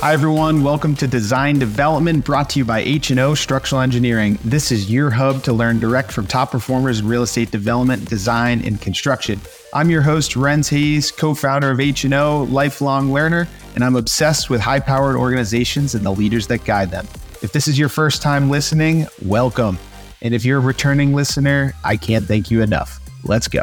Hi everyone, welcome to Design Development brought to you by H&O Structural Engineering. This is your hub to learn direct from top performers in real estate development, design, and construction. I'm your host Renz Hayes, co-founder of H&O, lifelong learner, and I'm obsessed with high-powered organizations and the leaders that guide them. If this is your first time listening, welcome. And if you're a returning listener, I can't thank you enough. Let's go.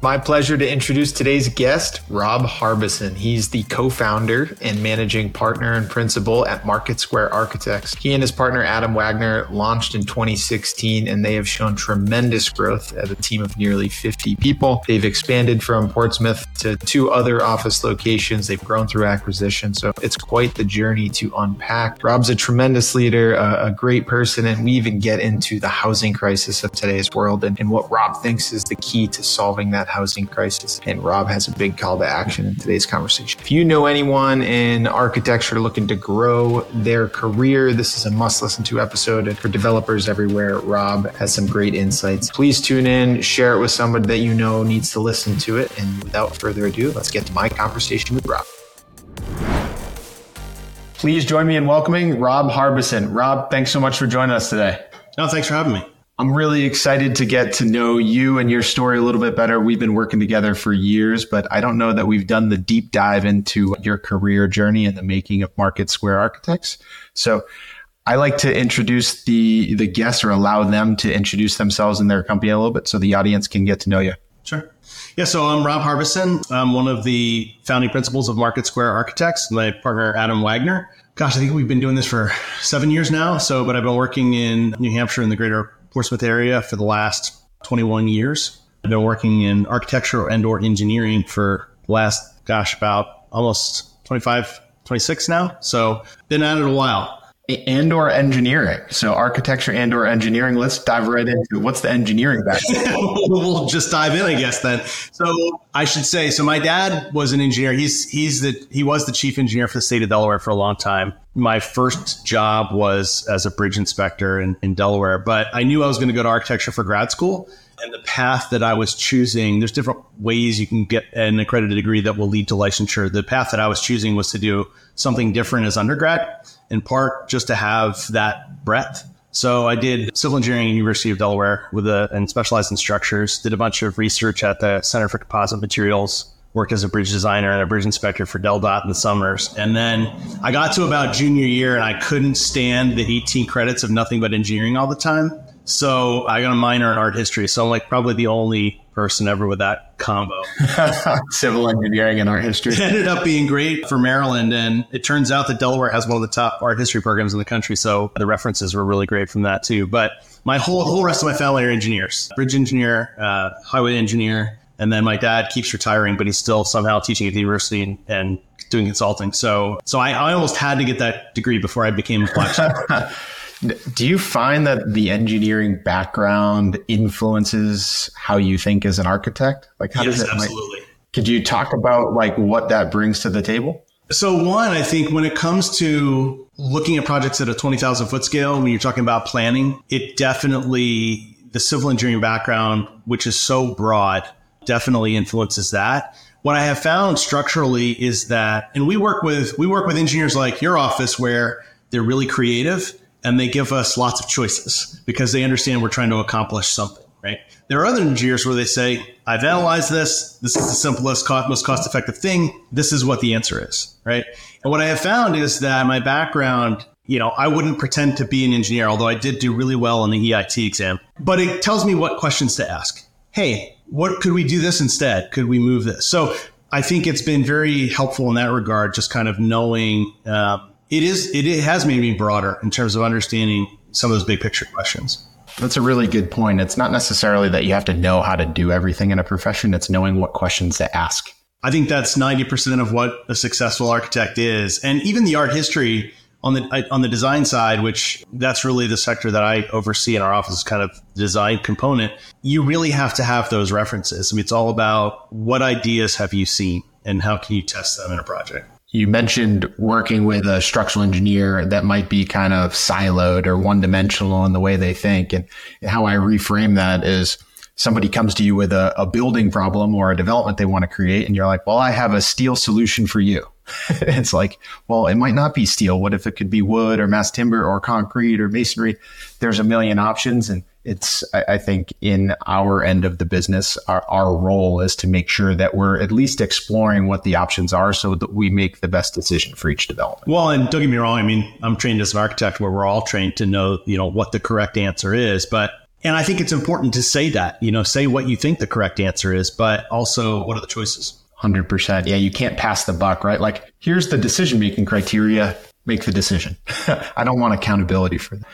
My pleasure to introduce today's guest, Rob Harbeson. He's the co founder and managing partner and principal at Market Square Architects. He and his partner, Adam Wagner, launched in 2016 and they have shown tremendous growth as a team of nearly 50 people. They've expanded from Portsmouth to two other office locations. They've grown through acquisition. So it's quite the journey to unpack. Rob's a tremendous leader, a, a great person, and we even get into the housing crisis of today's world and, and what Rob thinks is the key to solving that housing crisis. And Rob has a big call to action in today's conversation. If you know anyone in architecture looking to grow their career, this is a must listen to episode. And for developers everywhere, Rob has some great insights. Please tune in, share it with somebody that you know needs to listen to it. And without further ado, let's get to my conversation with Rob. Please join me in welcoming Rob Harbeson. Rob, thanks so much for joining us today. No, thanks for having me. I'm really excited to get to know you and your story a little bit better. We've been working together for years, but I don't know that we've done the deep dive into your career journey and the making of Market Square Architects. So I like to introduce the the guests or allow them to introduce themselves and their company a little bit so the audience can get to know you. Sure. Yeah, so I'm Rob Harbeson. I'm one of the founding principals of Market Square Architects. My partner Adam Wagner. Gosh, I think we've been doing this for seven years now. So, but I've been working in New Hampshire in the greater Portsmouth area for the last 21 years. I've been working in architecture and or engineering for last, gosh, about almost 25, 26 now. So been at it a while and or engineering. So architecture and or engineering. Let's dive right into what's the engineering background. we'll just dive in, I guess. Then, so I should say, so my dad was an engineer. He's he's the he was the chief engineer for the state of Delaware for a long time. My first job was as a bridge inspector in, in Delaware, but I knew I was going to go to architecture for grad school. And the path that I was choosing, there's different ways you can get an accredited degree that will lead to licensure. The path that I was choosing was to do something different as undergrad in part just to have that breadth. So I did civil engineering at University of Delaware with a, and specialized in structures, did a bunch of research at the Center for Composite Materials, worked as a bridge designer and a bridge inspector for DelDOT in the summers. And then I got to about junior year and I couldn't stand the 18 credits of nothing but engineering all the time. So I got a minor in art history. So I'm like probably the only person ever with that combo. Civil engineering and art history. It ended up being great for Maryland. And it turns out that Delaware has one of the top art history programs in the country. So the references were really great from that too. But my whole, whole rest of my family are engineers, bridge engineer, uh, highway engineer. And then my dad keeps retiring, but he's still somehow teaching at the university and, and doing consulting. So, so I, I almost had to get that degree before I became a flash. Do you find that the engineering background influences how you think as an architect? Like, how yes, does it? Absolutely. Like, could you talk about like what that brings to the table? So one, I think when it comes to looking at projects at a 20,000 foot scale, when you're talking about planning, it definitely, the civil engineering background, which is so broad, definitely influences that. What I have found structurally is that, and we work with, we work with engineers like your office where they're really creative and they give us lots of choices because they understand we're trying to accomplish something, right? There are other engineers where they say, I've analyzed this. This is the simplest, most cost effective thing. This is what the answer is, right? And what I have found is that my background, you know, I wouldn't pretend to be an engineer, although I did do really well on the EIT exam, but it tells me what questions to ask. Hey, what could we do this instead? Could we move this? So I think it's been very helpful in that regard, just kind of knowing, um, it is it, it has made me broader in terms of understanding some of those big picture questions. That's a really good point. It's not necessarily that you have to know how to do everything in a profession, it's knowing what questions to ask. I think that's 90% of what a successful architect is. And even the art history on the on the design side, which that's really the sector that I oversee in our office, is kind of design component, you really have to have those references. I mean, it's all about what ideas have you seen and how can you test them in a project you mentioned working with a structural engineer that might be kind of siloed or one dimensional in the way they think. And how I reframe that is somebody comes to you with a, a, building problem or a development they want to create, and you're like, well, I have a steel solution for you. it's like, well, it might not be steel. What if it could be wood or mass timber or concrete or masonry? There's a million options. And it's, I, I think, in our end of the business, our, our role is to make sure that we're at least exploring what the options are so that we make the best decision for each development. Well, and don't get me wrong. I mean, I'm trained as an architect where we're all trained to know, you know, what the correct answer is. But and I think it's important to say that, you know, say what you think the correct answer is, but also what are the choices? 100%. Yeah, you can't pass the buck, right? Like, here's the decision making criteria, make the decision. I don't want accountability for that.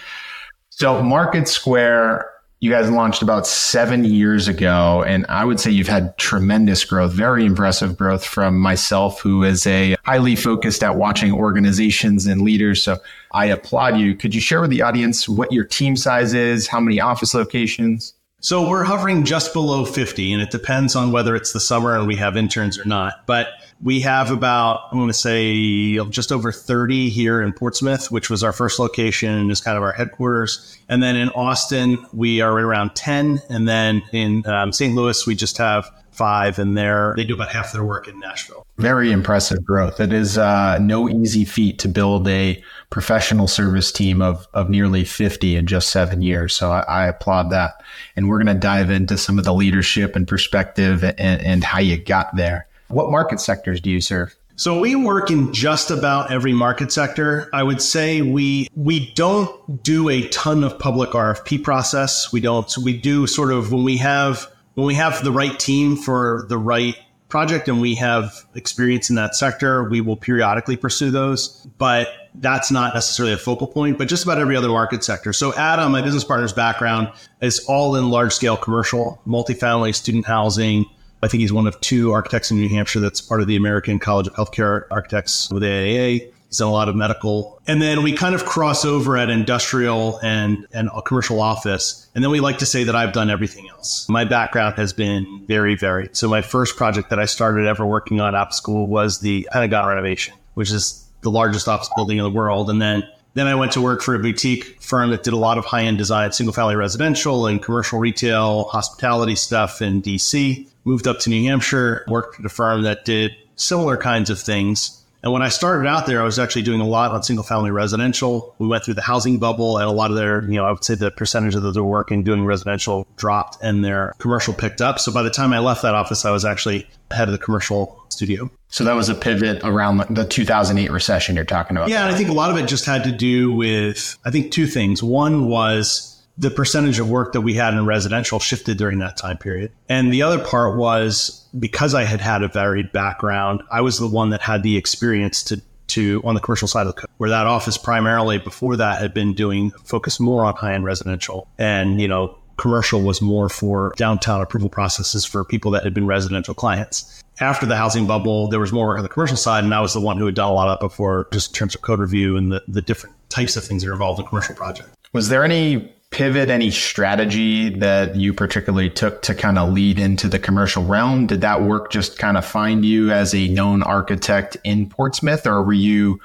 So, Market Square, you guys launched about seven years ago, and I would say you've had tremendous growth, very impressive growth from myself, who is a highly focused at watching organizations and leaders. So, I applaud you. Could you share with the audience what your team size is, how many office locations? So we're hovering just below 50, and it depends on whether it's the summer and we have interns or not. But we have about, I'm going to say, just over 30 here in Portsmouth, which was our first location and is kind of our headquarters. And then in Austin, we are around 10. And then in um, St. Louis, we just have five, and there they do about half their work in Nashville. Very impressive growth. It is uh, no easy feat to build a professional service team of, of nearly 50 in just seven years. So I, I applaud that. And we're going to dive into some of the leadership and perspective and, and how you got there. What market sectors do you serve? So we work in just about every market sector. I would say we we don't do a ton of public RFP process. We don't. We do sort of when we have when we have the right team for the right project and we have experience in that sector, we will periodically pursue those. But that's not necessarily a focal point, but just about every other market sector. So Adam, my business partner's background is all in large scale commercial, multifamily, student housing. I think he's one of two architects in New Hampshire that's part of the American College of Healthcare Architects with AAA. He's done a lot of medical. And then we kind of cross over at industrial and, and a commercial office. And then we like to say that I've done everything else. My background has been very varied. So my first project that I started ever working on at school was the Pentagon renovation, which is the largest office building in the world. And then then I went to work for a boutique firm that did a lot of high end design, single family residential and commercial retail, hospitality stuff in DC. Moved up to New Hampshire, worked at a firm that did similar kinds of things and when I started out there, I was actually doing a lot on single family residential. We went through the housing bubble and a lot of their, you know, I would say the percentage of those who were working doing residential dropped and their commercial picked up. So by the time I left that office, I was actually head of the commercial studio. So that was a pivot around the 2008 recession you're talking about. Yeah. And I think a lot of it just had to do with, I think, two things. One was, the percentage of work that we had in residential shifted during that time period. And the other part was because I had had a varied background, I was the one that had the experience to to on the commercial side of the code, where that office primarily before that had been doing focus more on high end residential and you know commercial was more for downtown approval processes for people that had been residential clients after the housing bubble there was more work on the commercial side and i was the one who had done a lot of that before just in terms of code review and the, the different types of things that are involved in commercial projects. was there any pivot, any strategy that you particularly took to kind of lead into the commercial realm? Did that work just kind of find you as a known architect in Portsmouth, or were you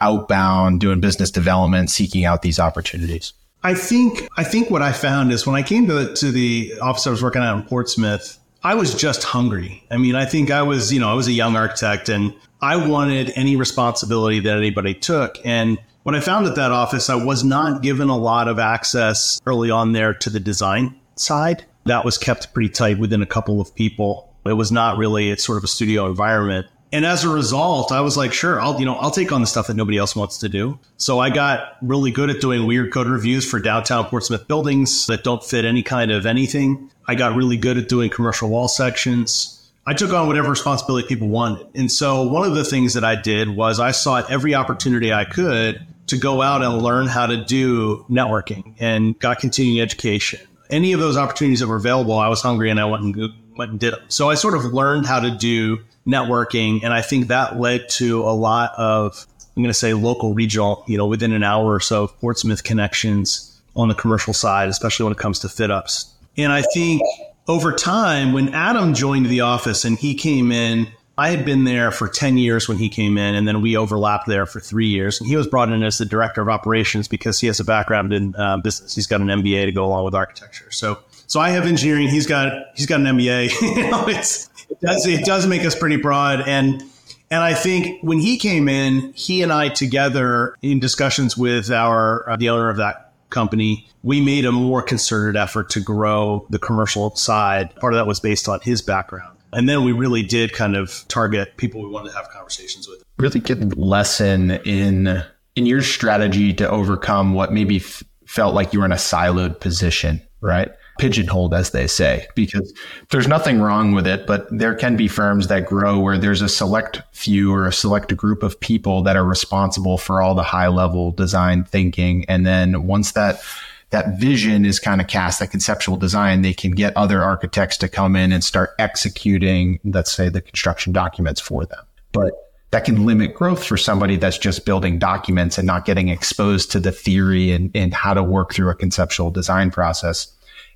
outbound doing business development, seeking out these opportunities? I think I think what I found is when I came to to the office I was working at in Portsmouth, I was just hungry. I mean, I think I was, you know, I was a young architect and I wanted any responsibility that anybody took. And when I found at that office, I was not given a lot of access early on there to the design side. That was kept pretty tight within a couple of people. It was not really it's sort of a studio environment. And as a result, I was like, sure, I'll, you know, I'll take on the stuff that nobody else wants to do. So I got really good at doing weird code reviews for downtown Portsmouth buildings that don't fit any kind of anything. I got really good at doing commercial wall sections. I took on whatever responsibility people wanted. And so one of the things that I did was I sought every opportunity I could to go out and learn how to do networking and got continuing education. Any of those opportunities that were available, I was hungry and I went and went and did them. So I sort of learned how to do networking, and I think that led to a lot of I'm going to say local, regional, you know, within an hour or so of Portsmouth connections on the commercial side, especially when it comes to fit ups. And I think over time, when Adam joined the office and he came in I had been there for 10 years when he came in, and then we overlapped there for three years. And he was brought in as the director of operations because he has a background in uh, business. He's got an MBA to go along with architecture. So, so I have engineering. He's got he's got an MBA. you know, it's it does it does make us pretty broad, and And I think when he came in, he and I together in discussions with our uh, the owner of that company, we made a more concerted effort to grow the commercial side. Part of that was based on his background. And then we really did kind of target people we wanted to have conversations with. Really good lesson in in your strategy to overcome what maybe f- felt like you were in a siloed position, right? Pigeonholed, as they say, because there's nothing wrong with it, but there can be firms that grow where there's a select few or a select group of people that are responsible for all the high level design thinking. And then once that that vision is kind of cast, that conceptual design, they can get other architects to come in and start executing, let's say, the construction documents for them. But that can limit growth for somebody that's just building documents and not getting exposed to the theory and, and how to work through a conceptual design process.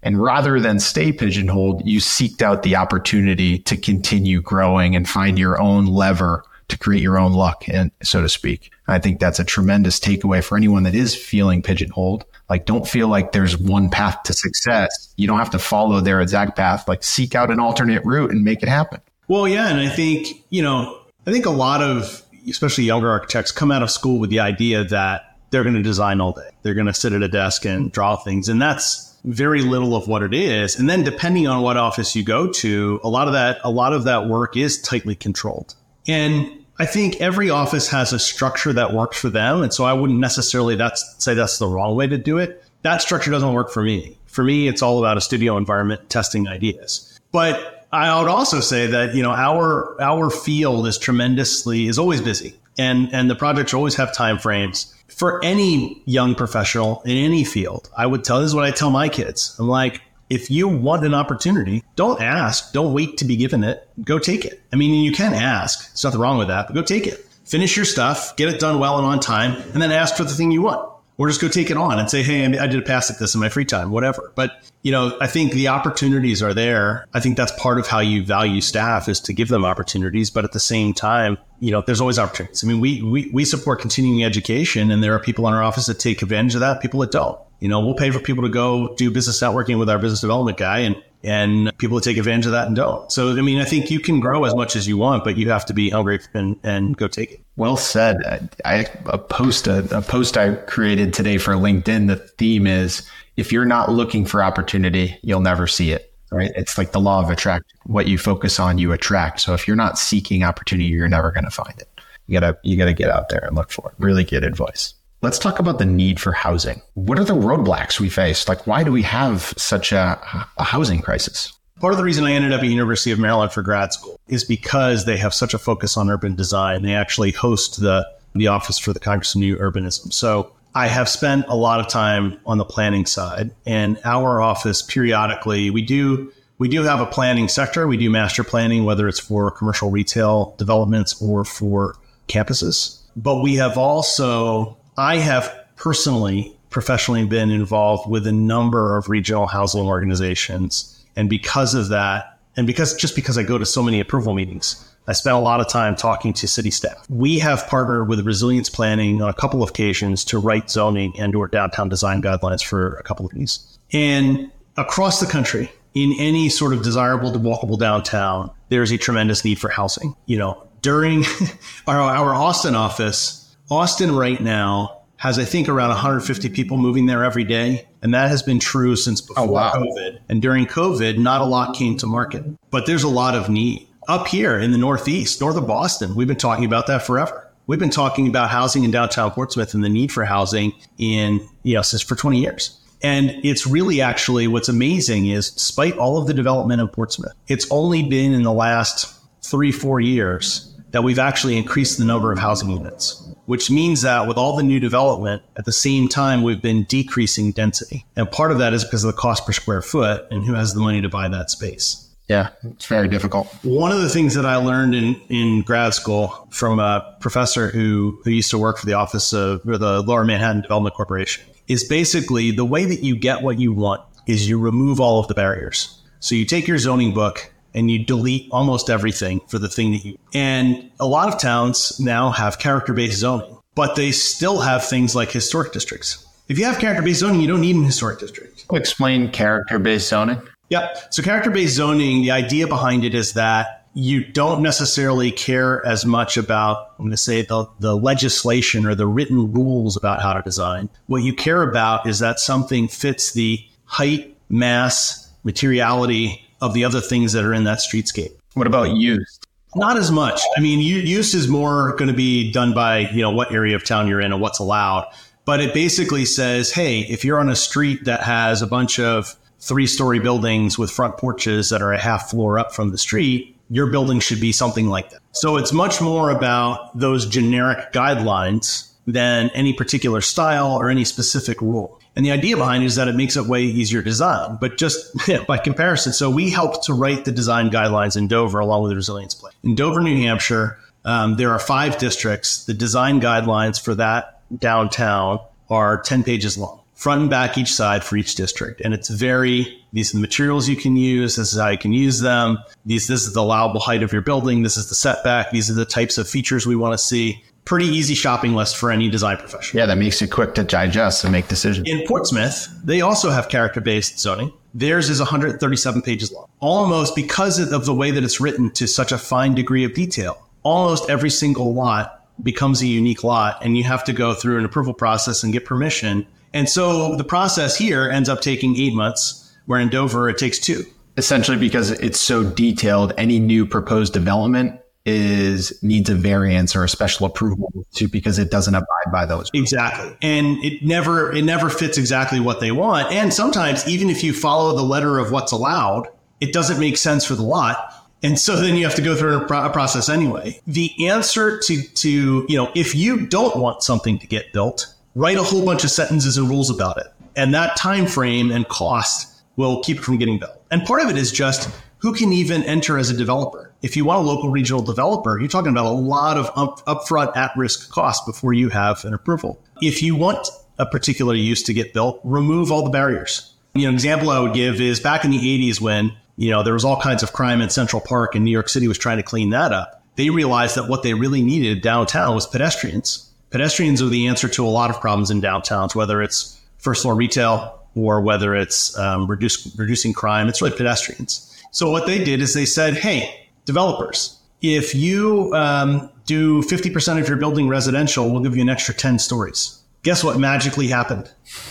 And rather than stay pigeonholed, you seeked out the opportunity to continue growing and find your own lever to create your own luck, and so to speak. I think that's a tremendous takeaway for anyone that is feeling pigeonholed. Like, don't feel like there's one path to success. You don't have to follow their exact path. Like, seek out an alternate route and make it happen. Well, yeah. And I think, you know, I think a lot of, especially younger architects, come out of school with the idea that they're going to design all day. They're going to sit at a desk and draw things. And that's very little of what it is. And then depending on what office you go to, a lot of that, a lot of that work is tightly controlled. And I think every office has a structure that works for them. And so I wouldn't necessarily that's say that's the wrong way to do it. That structure doesn't work for me. For me, it's all about a studio environment testing ideas. But I would also say that you know our our field is tremendously is always busy, and and the projects always have time frames for any young professional in any field. I would tell this is what I tell my kids. I'm like, if you want an opportunity, don't ask, don't wait to be given it, go take it. I mean, you can ask, there's nothing wrong with that, but go take it. Finish your stuff, get it done well and on time, and then ask for the thing you want or just go take it on and say, Hey, I did a pass at this in my free time, whatever. But, you know, I think the opportunities are there. I think that's part of how you value staff is to give them opportunities. But at the same time, you know, there's always opportunities. I mean, we, we, we support continuing education and there are people in our office that take advantage of that, people that don't. You know, we'll pay for people to go do business networking with our business development guy and and people take advantage of that and don't. So, I mean, I think you can grow as much as you want, but you have to be hungry and, and go take it. Well said. I, a post a, a post I created today for LinkedIn. The theme is if you're not looking for opportunity, you'll never see it. Right? It's like the law of attract. What you focus on, you attract. So if you're not seeking opportunity, you're never going to find it. You gotta you gotta get out there and look for it. Really good advice. Let's talk about the need for housing. What are the roadblocks we face? Like, why do we have such a, a housing crisis? Part of the reason I ended up at University of Maryland for grad school is because they have such a focus on urban design. They actually host the the Office for the Congress of New Urbanism. So I have spent a lot of time on the planning side, and our office periodically we do we do have a planning sector. We do master planning, whether it's for commercial retail developments or for campuses. But we have also I have personally, professionally been involved with a number of regional housing organizations. And because of that, and because just because I go to so many approval meetings, I spent a lot of time talking to city staff. We have partnered with resilience planning on a couple of occasions to write zoning and or downtown design guidelines for a couple of these. And across the country, in any sort of desirable walkable downtown, there's a tremendous need for housing. You know, during our, our Austin office, Austin right now has, I think, around 150 people moving there every day. And that has been true since oh, before oh, wow. COVID. And during COVID, not a lot came to market, but there's a lot of need. Up here in the Northeast, north of Boston, we've been talking about that forever. We've been talking about housing in downtown Portsmouth and the need for housing in, you know, since for 20 years. And it's really actually what's amazing is despite all of the development of Portsmouth, it's only been in the last three, four years that we've actually increased the number of housing units which means that with all the new development, at the same time, we've been decreasing density. And part of that is because of the cost per square foot and who has the money to buy that space. Yeah, it's very difficult. One of the things that I learned in, in grad school from a professor who, who used to work for the office of the Lower Manhattan Development Corporation is basically the way that you get what you want is you remove all of the barriers. So you take your zoning book and you delete almost everything for the thing that you. And a lot of towns now have character based zoning, but they still have things like historic districts. If you have character based zoning, you don't need an historic district. Explain character based zoning. Yeah. So character based zoning, the idea behind it is that you don't necessarily care as much about, I'm going to say, the, the legislation or the written rules about how to design. What you care about is that something fits the height, mass, materiality of the other things that are in that streetscape. What about use? Not as much. I mean, use is more going to be done by, you know, what area of town you're in and what's allowed. But it basically says, hey, if you're on a street that has a bunch of three story buildings with front porches that are a half floor up from the street, your building should be something like that. So it's much more about those generic guidelines than any particular style or any specific rule. And the idea behind it is that it makes it way easier to design. But just yeah, by comparison, so we helped to write the design guidelines in Dover along with the resilience plan. In Dover, New Hampshire, um, there are five districts. The design guidelines for that downtown are 10 pages long front and back each side for each district. And it's very, these are the materials you can use. This is how you can use them. These, this is the allowable height of your building. This is the setback. These are the types of features we want to see. Pretty easy shopping list for any design professional. Yeah, that makes it quick to digest and make decisions. In Portsmouth, they also have character based zoning. Theirs is 137 pages long. Almost because of the way that it's written to such a fine degree of detail, almost every single lot becomes a unique lot, and you have to go through an approval process and get permission and so the process here ends up taking eight months, where in Dover it takes two. Essentially, because it's so detailed, any new proposed development is needs a variance or a special approval to because it doesn't abide by those. Exactly. And it never it never fits exactly what they want. And sometimes even if you follow the letter of what's allowed, it doesn't make sense for the lot. And so then you have to go through a, pro- process anyway. The answer to to, you know, if you don't want something to get built, write a whole bunch of sentences and rules about it. And that time frame and cost will keep it from getting built. And part of it is just who can even enter as a developer. If you want a local regional developer, you're talking about a lot of up, upfront at risk costs before you have an approval. If you want a particular use to get built, remove all the barriers. You know, an example I would give is back in the 80s when, you know, there was all kinds of crime in Central Park and New York City was trying to clean that up. They realized that what they really needed downtown was pedestrians pedestrians are the answer to a lot of problems in downtowns, whether it's first floor retail or whether it's um, reduce, reducing crime. It's really pedestrians. So what they did is they said, hey, developers, if you um, do 50% of your building residential, we'll give you an extra 10 stories. Guess what magically happened?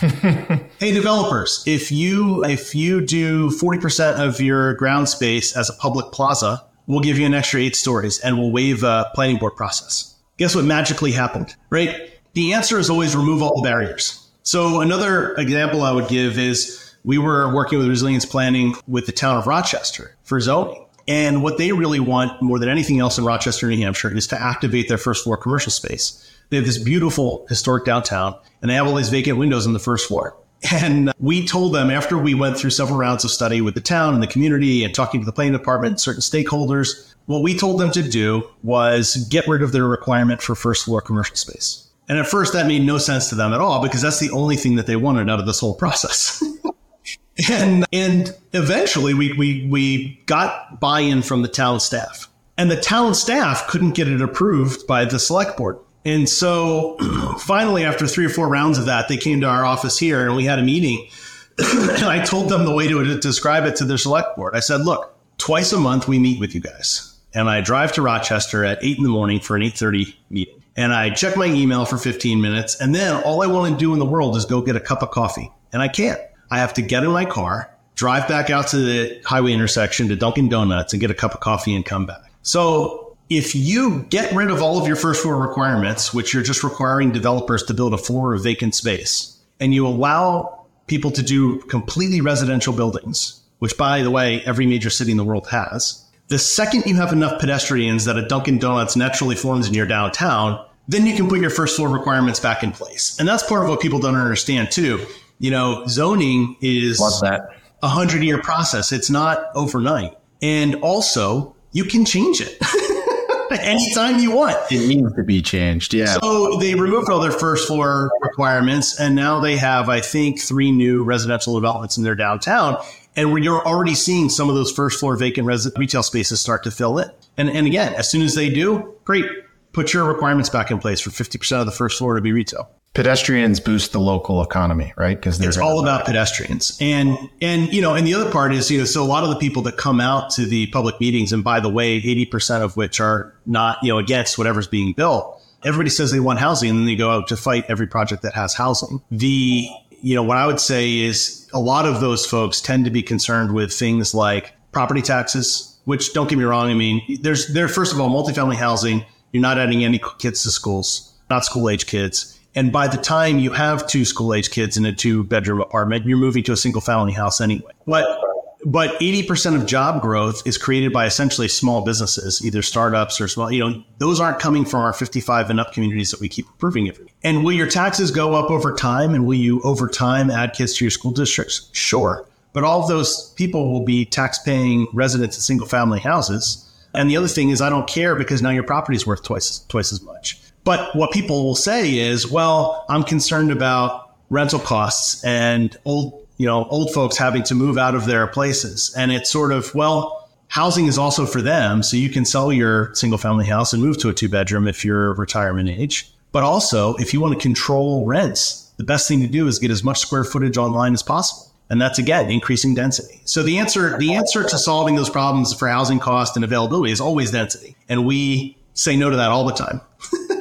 hey developers, if you if you do 40% of your ground space as a public plaza, we'll give you an extra 8 stories and we'll waive a planning board process guess what magically happened, right? The answer is always remove all the barriers. So another example I would give is we were working with resilience planning with the town of Rochester for zoning. And what they really want more than anything else in Rochester, New Hampshire is to activate their first floor commercial space. They have this beautiful historic downtown and they have all these vacant windows on the first floor. And we told them after we went through several rounds of study with the town and the community and talking to the planning department and certain stakeholders, what we told them to do was get rid of their requirement for first floor commercial space. And at first, that made no sense to them at all because that's the only thing that they wanted out of this whole process. and and eventually, we, we we got buy-in from the town staff, and the town staff couldn't get it approved by the select board. And so, finally, after three or four rounds of that, they came to our office here, and we had a meeting. and I told them the way to describe it to their select board. I said, "Look, twice a month we meet with you guys." and I drive to Rochester at eight in the morning for an eight thirty meeting. And I check my email for 15 minutes. And then all I want to do in the world is go get a cup of coffee. And I can't. I have to get in my car, drive back out to the highway intersection to Dunkin' Donuts and get a cup of coffee and come back. So if you get rid of all of your first floor requirements, which you're just requiring developers to build a floor of vacant space, and you allow people to do completely residential buildings, which by the way, every major city in the world has, the second you have enough pedestrians that a Dunkin' Donuts naturally forms in your downtown, then you can put your first floor requirements back in place. And that's part of what people don't understand too. You know, zoning is a hundred year process. It's not overnight. And also you can change it. anytime you want. It needs to be changed. Yeah. So they removed all their first floor requirements and now they have, I think, three new residential developments in their downtown. And when you're already seeing some of those first floor vacant res- retail spaces start to fill in. And, and again, as soon as they do, great, put your requirements back in place for 50% of the first floor to be retail. Pedestrians boost the local economy, right? Because it's all about pedestrians. And and you know, and the other part is, you know, so a lot of the people that come out to the public meetings, and by the way, 80% of which are not, you know, against whatever's being built, everybody says they want housing, and then they go out to fight every project that has housing. The you know, what I would say is a lot of those folks tend to be concerned with things like property taxes, which don't get me wrong. I mean, there's there, first of all, multifamily housing, you're not adding any kids to schools, not school age kids. And by the time you have two school age kids in a two bedroom apartment, you're moving to a single family house anyway. But but 80% of job growth is created by essentially small businesses, either startups or small, you know, those aren't coming from our 55 and up communities that we keep improving every. And will your taxes go up over time and will you over time add kids to your school districts? Sure. But all of those people will be tax paying residents in single family houses. And the other thing is I don't care because now your property is worth twice twice as much. But what people will say is, well, I'm concerned about rental costs and old, you know, old folks having to move out of their places. And it's sort of, well, housing is also for them. So you can sell your single family house and move to a two bedroom if you're retirement age. But also, if you want to control rents, the best thing to do is get as much square footage online as possible. And that's again increasing density. So the answer the answer to solving those problems for housing cost and availability is always density. And we say no to that all the time.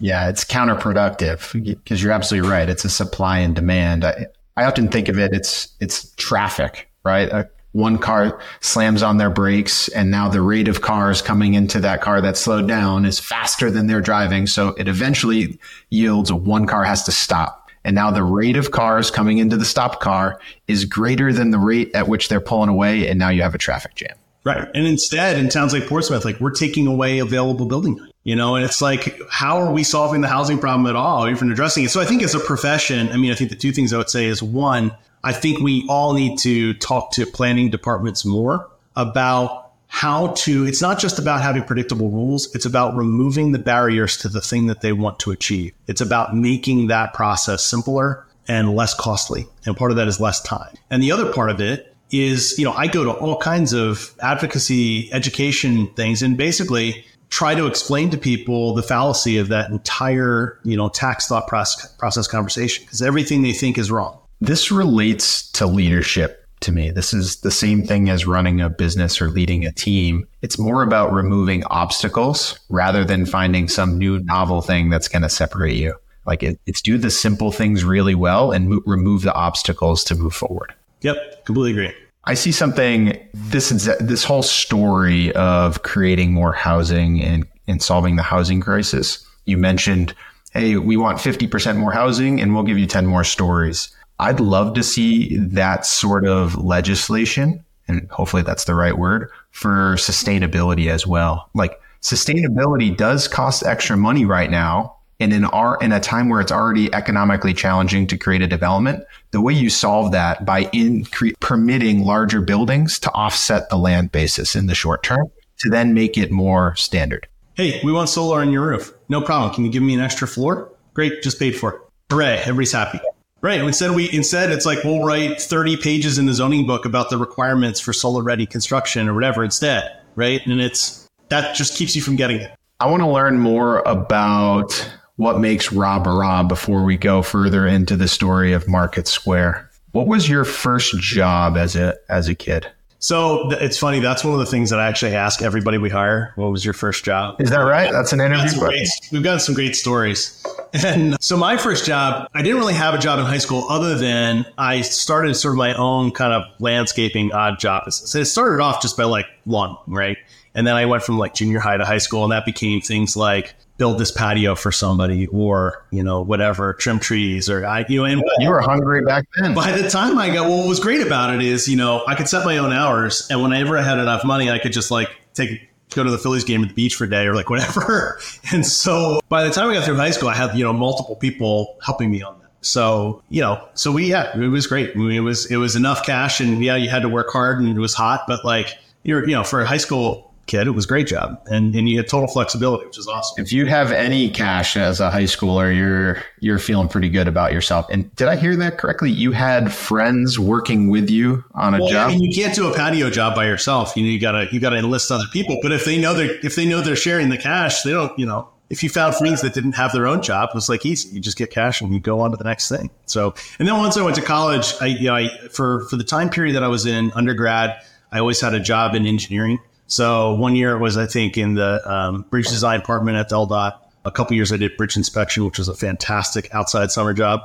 yeah, it's counterproductive because you're absolutely right. It's a supply and demand. I, I often think of it, it's, it's traffic, right? Uh, one car slams on their brakes and now the rate of cars coming into that car that slowed down is faster than they're driving. So it eventually yields one car has to stop. And now the rate of cars coming into the stop car is greater than the rate at which they're pulling away. And now you have a traffic jam. Right. And instead, in towns like Portsmouth, like we're taking away available building you know, and it's like, how are we solving the housing problem at all, even addressing it? So I think as a profession, I mean, I think the two things I would say is one, I think we all need to talk to planning departments more about how to, it's not just about having predictable rules. It's about removing the barriers to the thing that they want to achieve. It's about making that process simpler and less costly. And part of that is less time. And the other part of it is, you know, I go to all kinds of advocacy education things and basically try to explain to people the fallacy of that entire, you know, tax thought process, process conversation because everything they think is wrong. This relates to leadership to me. This is the same thing as running a business or leading a team. It's more about removing obstacles rather than finding some new novel thing that's going to separate you. Like it, it's do the simple things really well and mo- remove the obstacles to move forward. Yep, completely agree. I see something this this whole story of creating more housing and, and solving the housing crisis. You mentioned, hey, we want 50% more housing and we'll give you 10 more stories. I'd love to see that sort of legislation, and hopefully that's the right word, for sustainability as well. Like sustainability does cost extra money right now and in our in a time where it's already economically challenging to create a development, the way you solve that by in cre- permitting larger buildings to offset the land basis in the short term to then make it more standard. Hey, we want solar on your roof. No problem. Can you give me an extra floor? Great, just paid for. it Hooray! Everybody's happy. Right. Instead, we instead it's like we'll write 30 pages in the zoning book about the requirements for solar ready construction or whatever instead. Right. And it's that just keeps you from getting it. I want to learn more about what makes Rob a Rob before we go further into the story of Market Square. What was your first job as a as a kid? So it's funny. That's one of the things that I actually ask everybody we hire. What was your first job? Is that right? That's an interview. Great, we've got some great stories. And so my first job, I didn't really have a job in high school other than I started sort of my own kind of landscaping odd job. So it started off just by like lawn, right? And then I went from like junior high to high school and that became things like build this patio for somebody or you know whatever trim trees or i you know and you were hungry back then. by the time i got well, what was great about it is you know i could set my own hours and whenever i had enough money i could just like take go to the phillies game at the beach for a day or like whatever. And so by the time i got through high school i had you know multiple people helping me on that. So you know so we yeah it was great. I mean, it was it was enough cash and yeah you had to work hard and it was hot but like you're you know for a high school kid. It was a great job, and and you had total flexibility, which is awesome. If you have any cash as a high schooler, you're you're feeling pretty good about yourself. And did I hear that correctly? You had friends working with you on a well, job. I mean, you can't do a patio job by yourself. You know, you gotta you gotta enlist other people. But if they know they if they know they're sharing the cash, they don't. You know, if you found friends that didn't have their own job, it was like easy. You just get cash and you go on to the next thing. So, and then once I went to college, I, you know, I, for, for the time period that I was in undergrad, I always had a job in engineering. So one year it was, I think, in the um, bridge design department at DelDOT. A couple years I did bridge inspection, which was a fantastic outside summer job.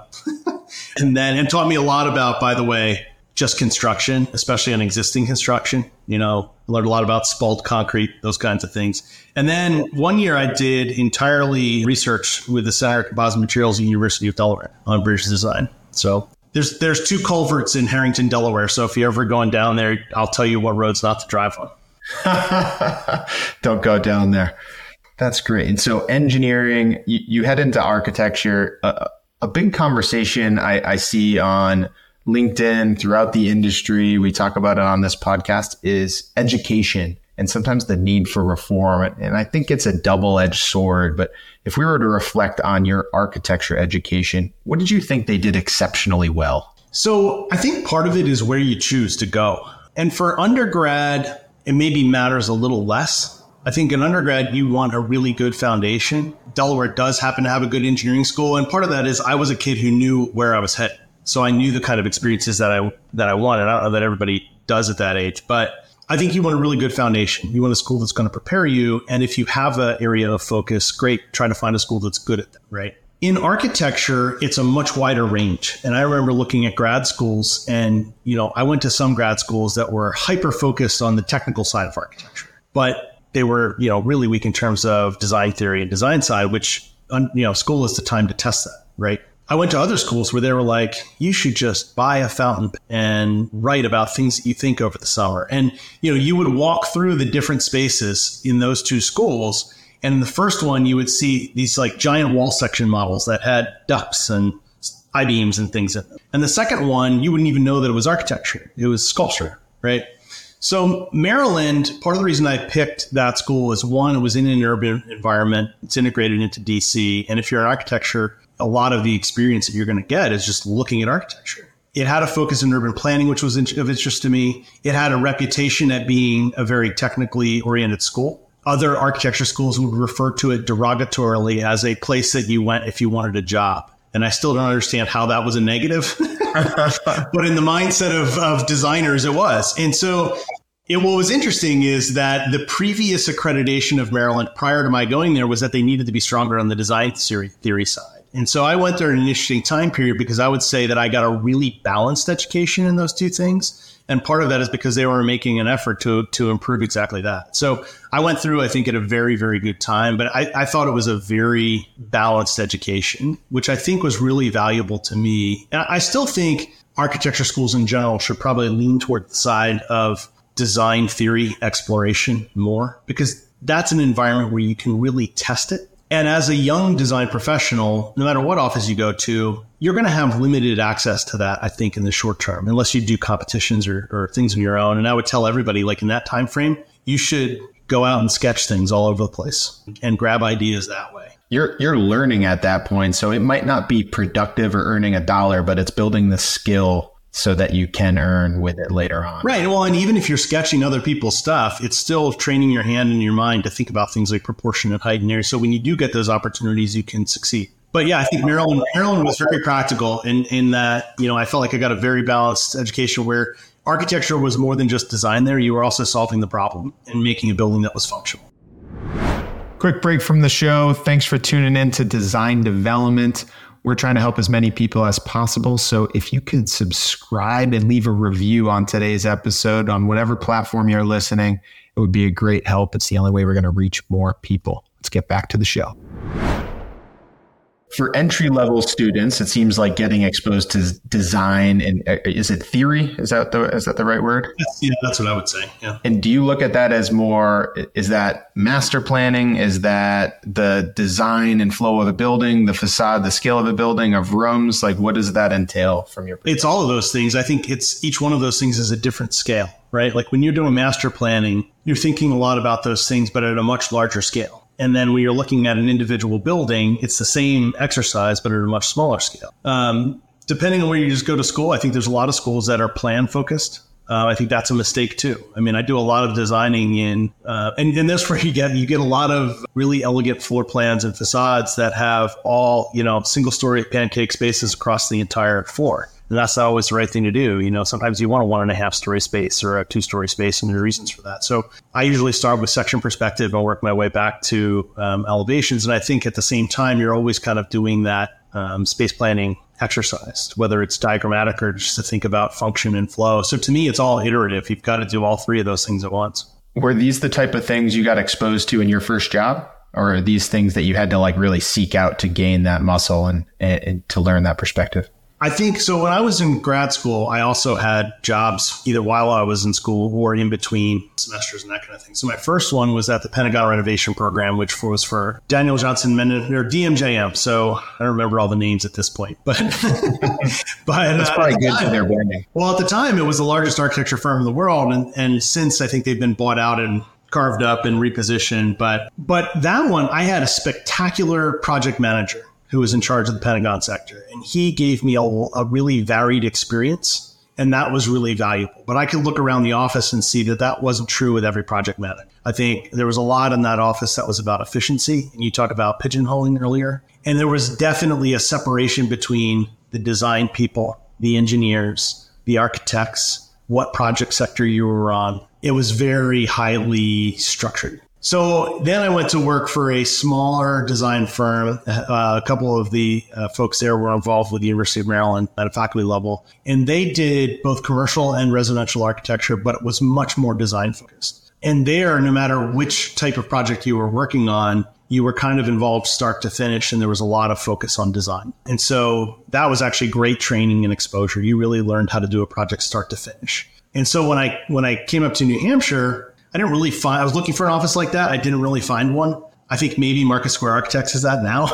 and then, and taught me a lot about, by the way, just construction, especially on existing construction. You know, learned a lot about spalled concrete, those kinds of things. And then one year I did entirely research with the of Composite Materials at University of Delaware on bridge design. So there's there's two culverts in Harrington, Delaware. So if you're ever going down there, I'll tell you what roads not to drive on. Don't go down there. That's great. And so engineering, you, you head into architecture. Uh, a big conversation I, I see on LinkedIn, throughout the industry, we talk about it on this podcast, is education and sometimes the need for reform. And I think it's a double edged sword. But if we were to reflect on your architecture education, what did you think they did exceptionally well? So I think part of it is where you choose to go. And for undergrad, it maybe matters a little less. I think in undergrad, you want a really good foundation. Delaware does happen to have a good engineering school. And part of that is I was a kid who knew where I was headed. So I knew the kind of experiences that I that I wanted. I don't know that everybody does at that age, but I think you want a really good foundation. You want a school that's going to prepare you, and if you have an area of focus, great. Try to find a school that's good at that, right? In architecture, it's a much wider range. And I remember looking at grad schools, and you know, I went to some grad schools that were hyper focused on the technical side of architecture, but they were, you know, really weak in terms of design theory and design side, which you know, school is the time to test that, right? I went to other schools where they were like, you should just buy a fountain pen and write about things that you think over the summer. And, you know, you would walk through the different spaces in those two schools. And in the first one, you would see these like giant wall section models that had ducts and I beams and things in them. And the second one, you wouldn't even know that it was architecture. It was sculpture, right? So Maryland, part of the reason I picked that school is one, it was in an urban environment. It's integrated into DC. And if you're an architecture a lot of the experience that you're going to get is just looking at architecture. It had a focus in urban planning, which was of interest to me. It had a reputation at being a very technically oriented school. Other architecture schools would refer to it derogatorily as a place that you went if you wanted a job. And I still don't understand how that was a negative. but in the mindset of, of designers, it was. And so it, what was interesting is that the previous accreditation of Maryland prior to my going there was that they needed to be stronger on the design theory, theory side. And so I went there in an interesting time period because I would say that I got a really balanced education in those two things. And part of that is because they were making an effort to, to improve exactly that. So I went through, I think, at a very, very good time, but I, I thought it was a very balanced education, which I think was really valuable to me. And I still think architecture schools in general should probably lean toward the side of design theory exploration more because that's an environment where you can really test it and as a young design professional, no matter what office you go to, you're going to have limited access to that, I think, in the short term, unless you do competitions or, or things of your own. And I would tell everybody, like in that time frame, you should go out and sketch things all over the place and grab ideas that way. You're you're learning at that point, so it might not be productive or earning a dollar, but it's building the skill so that you can earn with it later on. Right. Well, and even if you're sketching other people's stuff, it's still training your hand and your mind to think about things like proportionate height and area. So when you do get those opportunities, you can succeed. But yeah, I think Maryland Maryland was very practical in in that you know I felt like I got a very balanced education where architecture was more than just design. There, you were also solving the problem and making a building that was functional. Quick break from the show. Thanks for tuning in to Design Development. We're trying to help as many people as possible. So if you could subscribe and leave a review on today's episode on whatever platform you're listening, it would be a great help. It's the only way we're going to reach more people. Let's get back to the show for entry level students, it seems like getting exposed to design and uh, is it theory? Is that the is that the right word? yeah, that's what I would say. Yeah. And do you look at that as more? Is that master planning? Is that the design and flow of a building, the facade, the scale of a building, of rooms? Like, what does that entail from your? It's all of those things. I think it's each one of those things is a different scale, right? Like when you're doing master planning, you're thinking a lot about those things, but at a much larger scale and then when you're looking at an individual building, it's the same exercise, but at a much smaller scale. Um, depending on where you just go to school, I think there's a lot of schools that are plan focused. Uh, I think that's a mistake too. I mean, I do a lot of designing in, uh, and, and that's where you get you get a lot of really elegant floor plans and facades that have all you know single story pancake spaces across the entire floor. And that's always the right thing to do. You know, sometimes you want a one and a half story space or a two story space, and there are reasons for that. So I usually start with section perspective and work my way back to um, elevations. And I think at the same time, you're always kind of doing that um, space planning exercise, whether it's diagrammatic or just to think about function and flow. So to me, it's all iterative. You've got to do all three of those things at once. Were these the type of things you got exposed to in your first job? Or are these things that you had to like really seek out to gain that muscle and, and, and to learn that perspective? I think so. When I was in grad school, I also had jobs either while I was in school or in between semesters and that kind of thing. So my first one was at the Pentagon Renovation Program, which was for Daniel Johnson Menon or DMJM. So I don't remember all the names at this point, but but that's uh, probably good for their branding. Well, at the time, it was the largest architecture firm in the world, and and since I think they've been bought out and carved up and repositioned. But but that one, I had a spectacular project manager who was in charge of the Pentagon sector. And he gave me a, a really varied experience. And that was really valuable. But I could look around the office and see that that wasn't true with every project manager. I think there was a lot in that office that was about efficiency. And you talked about pigeonholing earlier. And there was definitely a separation between the design people, the engineers, the architects, what project sector you were on. It was very highly structured. So then I went to work for a smaller design firm. Uh, a couple of the uh, folks there were involved with the University of Maryland at a faculty level, and they did both commercial and residential architecture, but it was much more design focused. And there, no matter which type of project you were working on, you were kind of involved start to finish, and there was a lot of focus on design. And so that was actually great training and exposure. You really learned how to do a project start to finish. And so when I when I came up to New Hampshire, I didn't really find, I was looking for an office like that. I didn't really find one. I think maybe Market Square Architects is that now.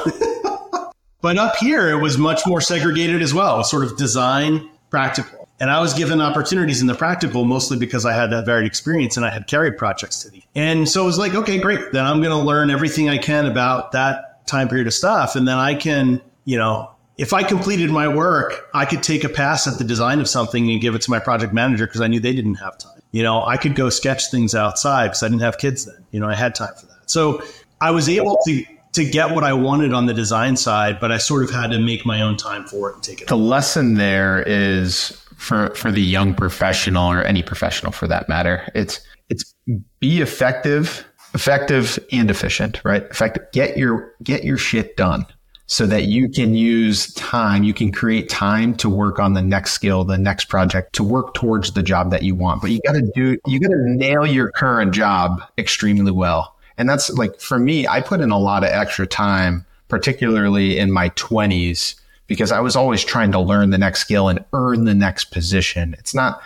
but up here, it was much more segregated as well, sort of design, practical. And I was given opportunities in the practical mostly because I had that varied experience and I had carried projects to the. And so it was like, okay, great. Then I'm going to learn everything I can about that time period of stuff. And then I can, you know, if I completed my work, I could take a pass at the design of something and give it to my project manager because I knew they didn't have time. You know, I could go sketch things outside because I didn't have kids then. You know, I had time for that. So I was able to to get what I wanted on the design side, but I sort of had to make my own time for it and take it. The on. lesson there is for for the young professional or any professional for that matter. It's it's be effective, effective and efficient, right? Effective. Get your get your shit done so that you can use time, you can create time to work on the next skill, the next project, to work towards the job that you want. But you got to do, you got to nail your current job extremely well. And that's like, for me, I put in a lot of extra time, particularly in my 20s, because I was always trying to learn the next skill and earn the next position. It's not,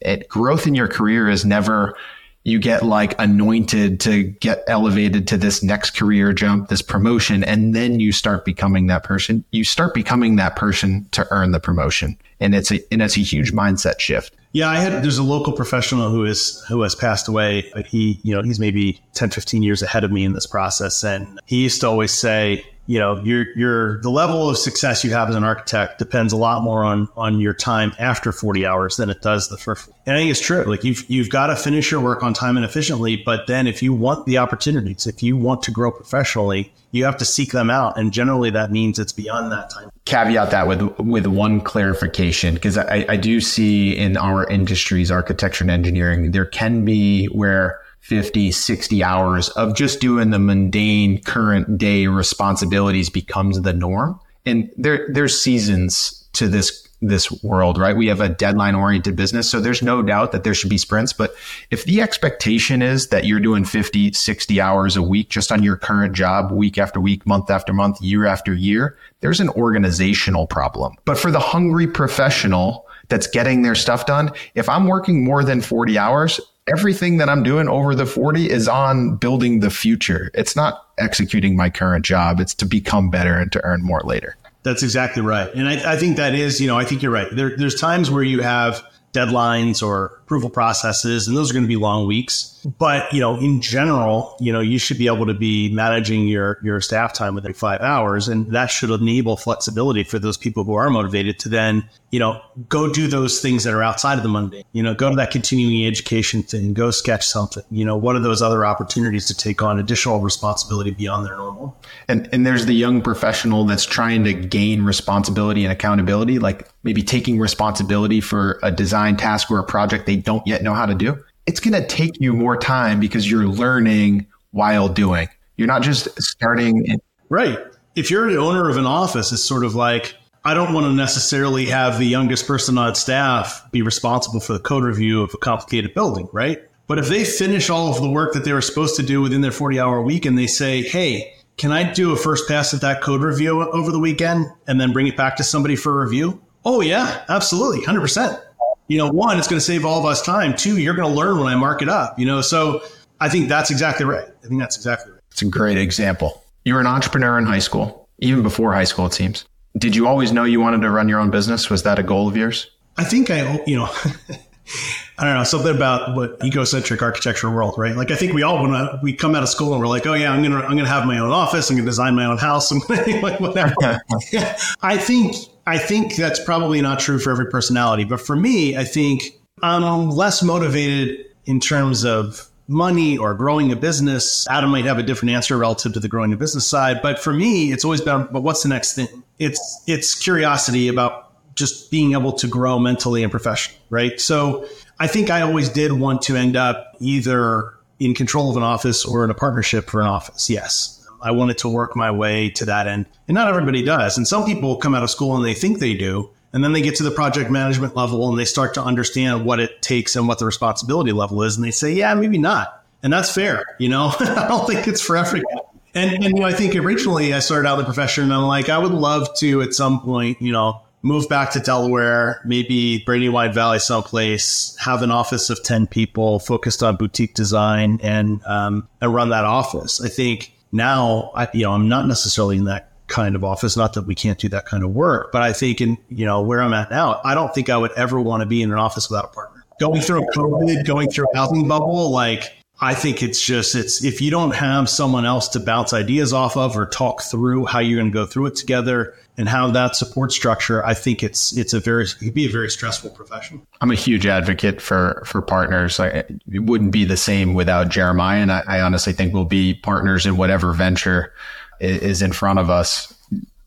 it, growth in your career is never, you get like anointed to get elevated to this next career jump, this promotion, and then you start becoming that person. You start becoming that person to earn the promotion. And it's a and it's a huge mindset shift. Yeah, I had there's a local professional who is who has passed away, but he, you know, he's maybe 10, 15 years ahead of me in this process. And he used to always say, you know your your the level of success you have as an architect depends a lot more on on your time after 40 hours than it does the first and i think it's true. Like you've you've got to finish your work on time and efficiently but then if you want the opportunities if you want to grow professionally you have to seek them out and generally that means it's beyond that time. Caveat that with with one clarification because I, I do see in our industries architecture and engineering there can be where 50, 60 hours of just doing the mundane current day responsibilities becomes the norm. And there, there's seasons to this, this world, right? We have a deadline oriented business. So there's no doubt that there should be sprints. But if the expectation is that you're doing 50, 60 hours a week just on your current job, week after week, month after month, year after year, there's an organizational problem. But for the hungry professional, that's getting their stuff done. If I'm working more than 40 hours, everything that I'm doing over the 40 is on building the future. It's not executing my current job. It's to become better and to earn more later. That's exactly right. And I, I think that is, you know, I think you're right. There, there's times where you have deadlines or approval processes, and those are going to be long weeks. But, you know, in general, you know, you should be able to be managing your, your staff time within five hours. And that should enable flexibility for those people who are motivated to then, you know, go do those things that are outside of the Monday. You know, go to that continuing education thing, go sketch something. You know, what are those other opportunities to take on additional responsibility beyond their normal? And and there's the young professional that's trying to gain responsibility and accountability, like maybe taking responsibility for a design task or a project they don't yet know how to do it's going to take you more time because you're learning while doing. You're not just starting. In- right. If you're an owner of an office, it's sort of like, I don't want to necessarily have the youngest person on staff be responsible for the code review of a complicated building, right? But if they finish all of the work that they were supposed to do within their 40 hour week and they say, hey, can I do a first pass at that code review over the weekend and then bring it back to somebody for review? Oh, yeah, absolutely, 100% you know, one, it's going to save all of us time. Two, you're going to learn when I mark it up, you know? So I think that's exactly right. I think that's exactly right. It's a great example. You were an entrepreneur in high school, even before high school, it seems. Did you always know you wanted to run your own business? Was that a goal of yours? I think I, you know, I don't know, something about what ecocentric architecture world, right? Like I think we all when we come out of school and we're like, oh yeah, I'm gonna I'm gonna have my own office, I'm gonna design my own house, I'm gonna like whatever. I think I think that's probably not true for every personality, but for me, I think I'm less motivated in terms of money or growing a business. Adam might have a different answer relative to the growing a business side, but for me, it's always been, but what's the next thing? It's it's curiosity about just being able to grow mentally and professionally, right? So I think I always did want to end up either in control of an office or in a partnership for an office. Yes. I wanted to work my way to that end. And not everybody does. And some people come out of school and they think they do. And then they get to the project management level and they start to understand what it takes and what the responsibility level is. And they say, yeah, maybe not. And that's fair. You know, I don't think it's for everyone. And, and you know, I think originally I started out in the profession and I'm like, I would love to at some point, you know, move back to Delaware, maybe Brandywine Valley someplace, have an office of 10 people focused on boutique design and, um, and run that office. I think now, I, you know, I'm not necessarily in that kind of office. Not that we can't do that kind of work, but I think in, you know, where I'm at now, I don't think I would ever want to be in an office without a partner. Going through COVID, going through a housing bubble, like I think it's just it's if you don't have someone else to bounce ideas off of or talk through how you're going to go through it together and how that support structure, I think it's it's a very it could be a very stressful profession. I'm a huge advocate for for partners. I, it wouldn't be the same without Jeremiah, and I, I honestly think we'll be partners in whatever venture is, is in front of us.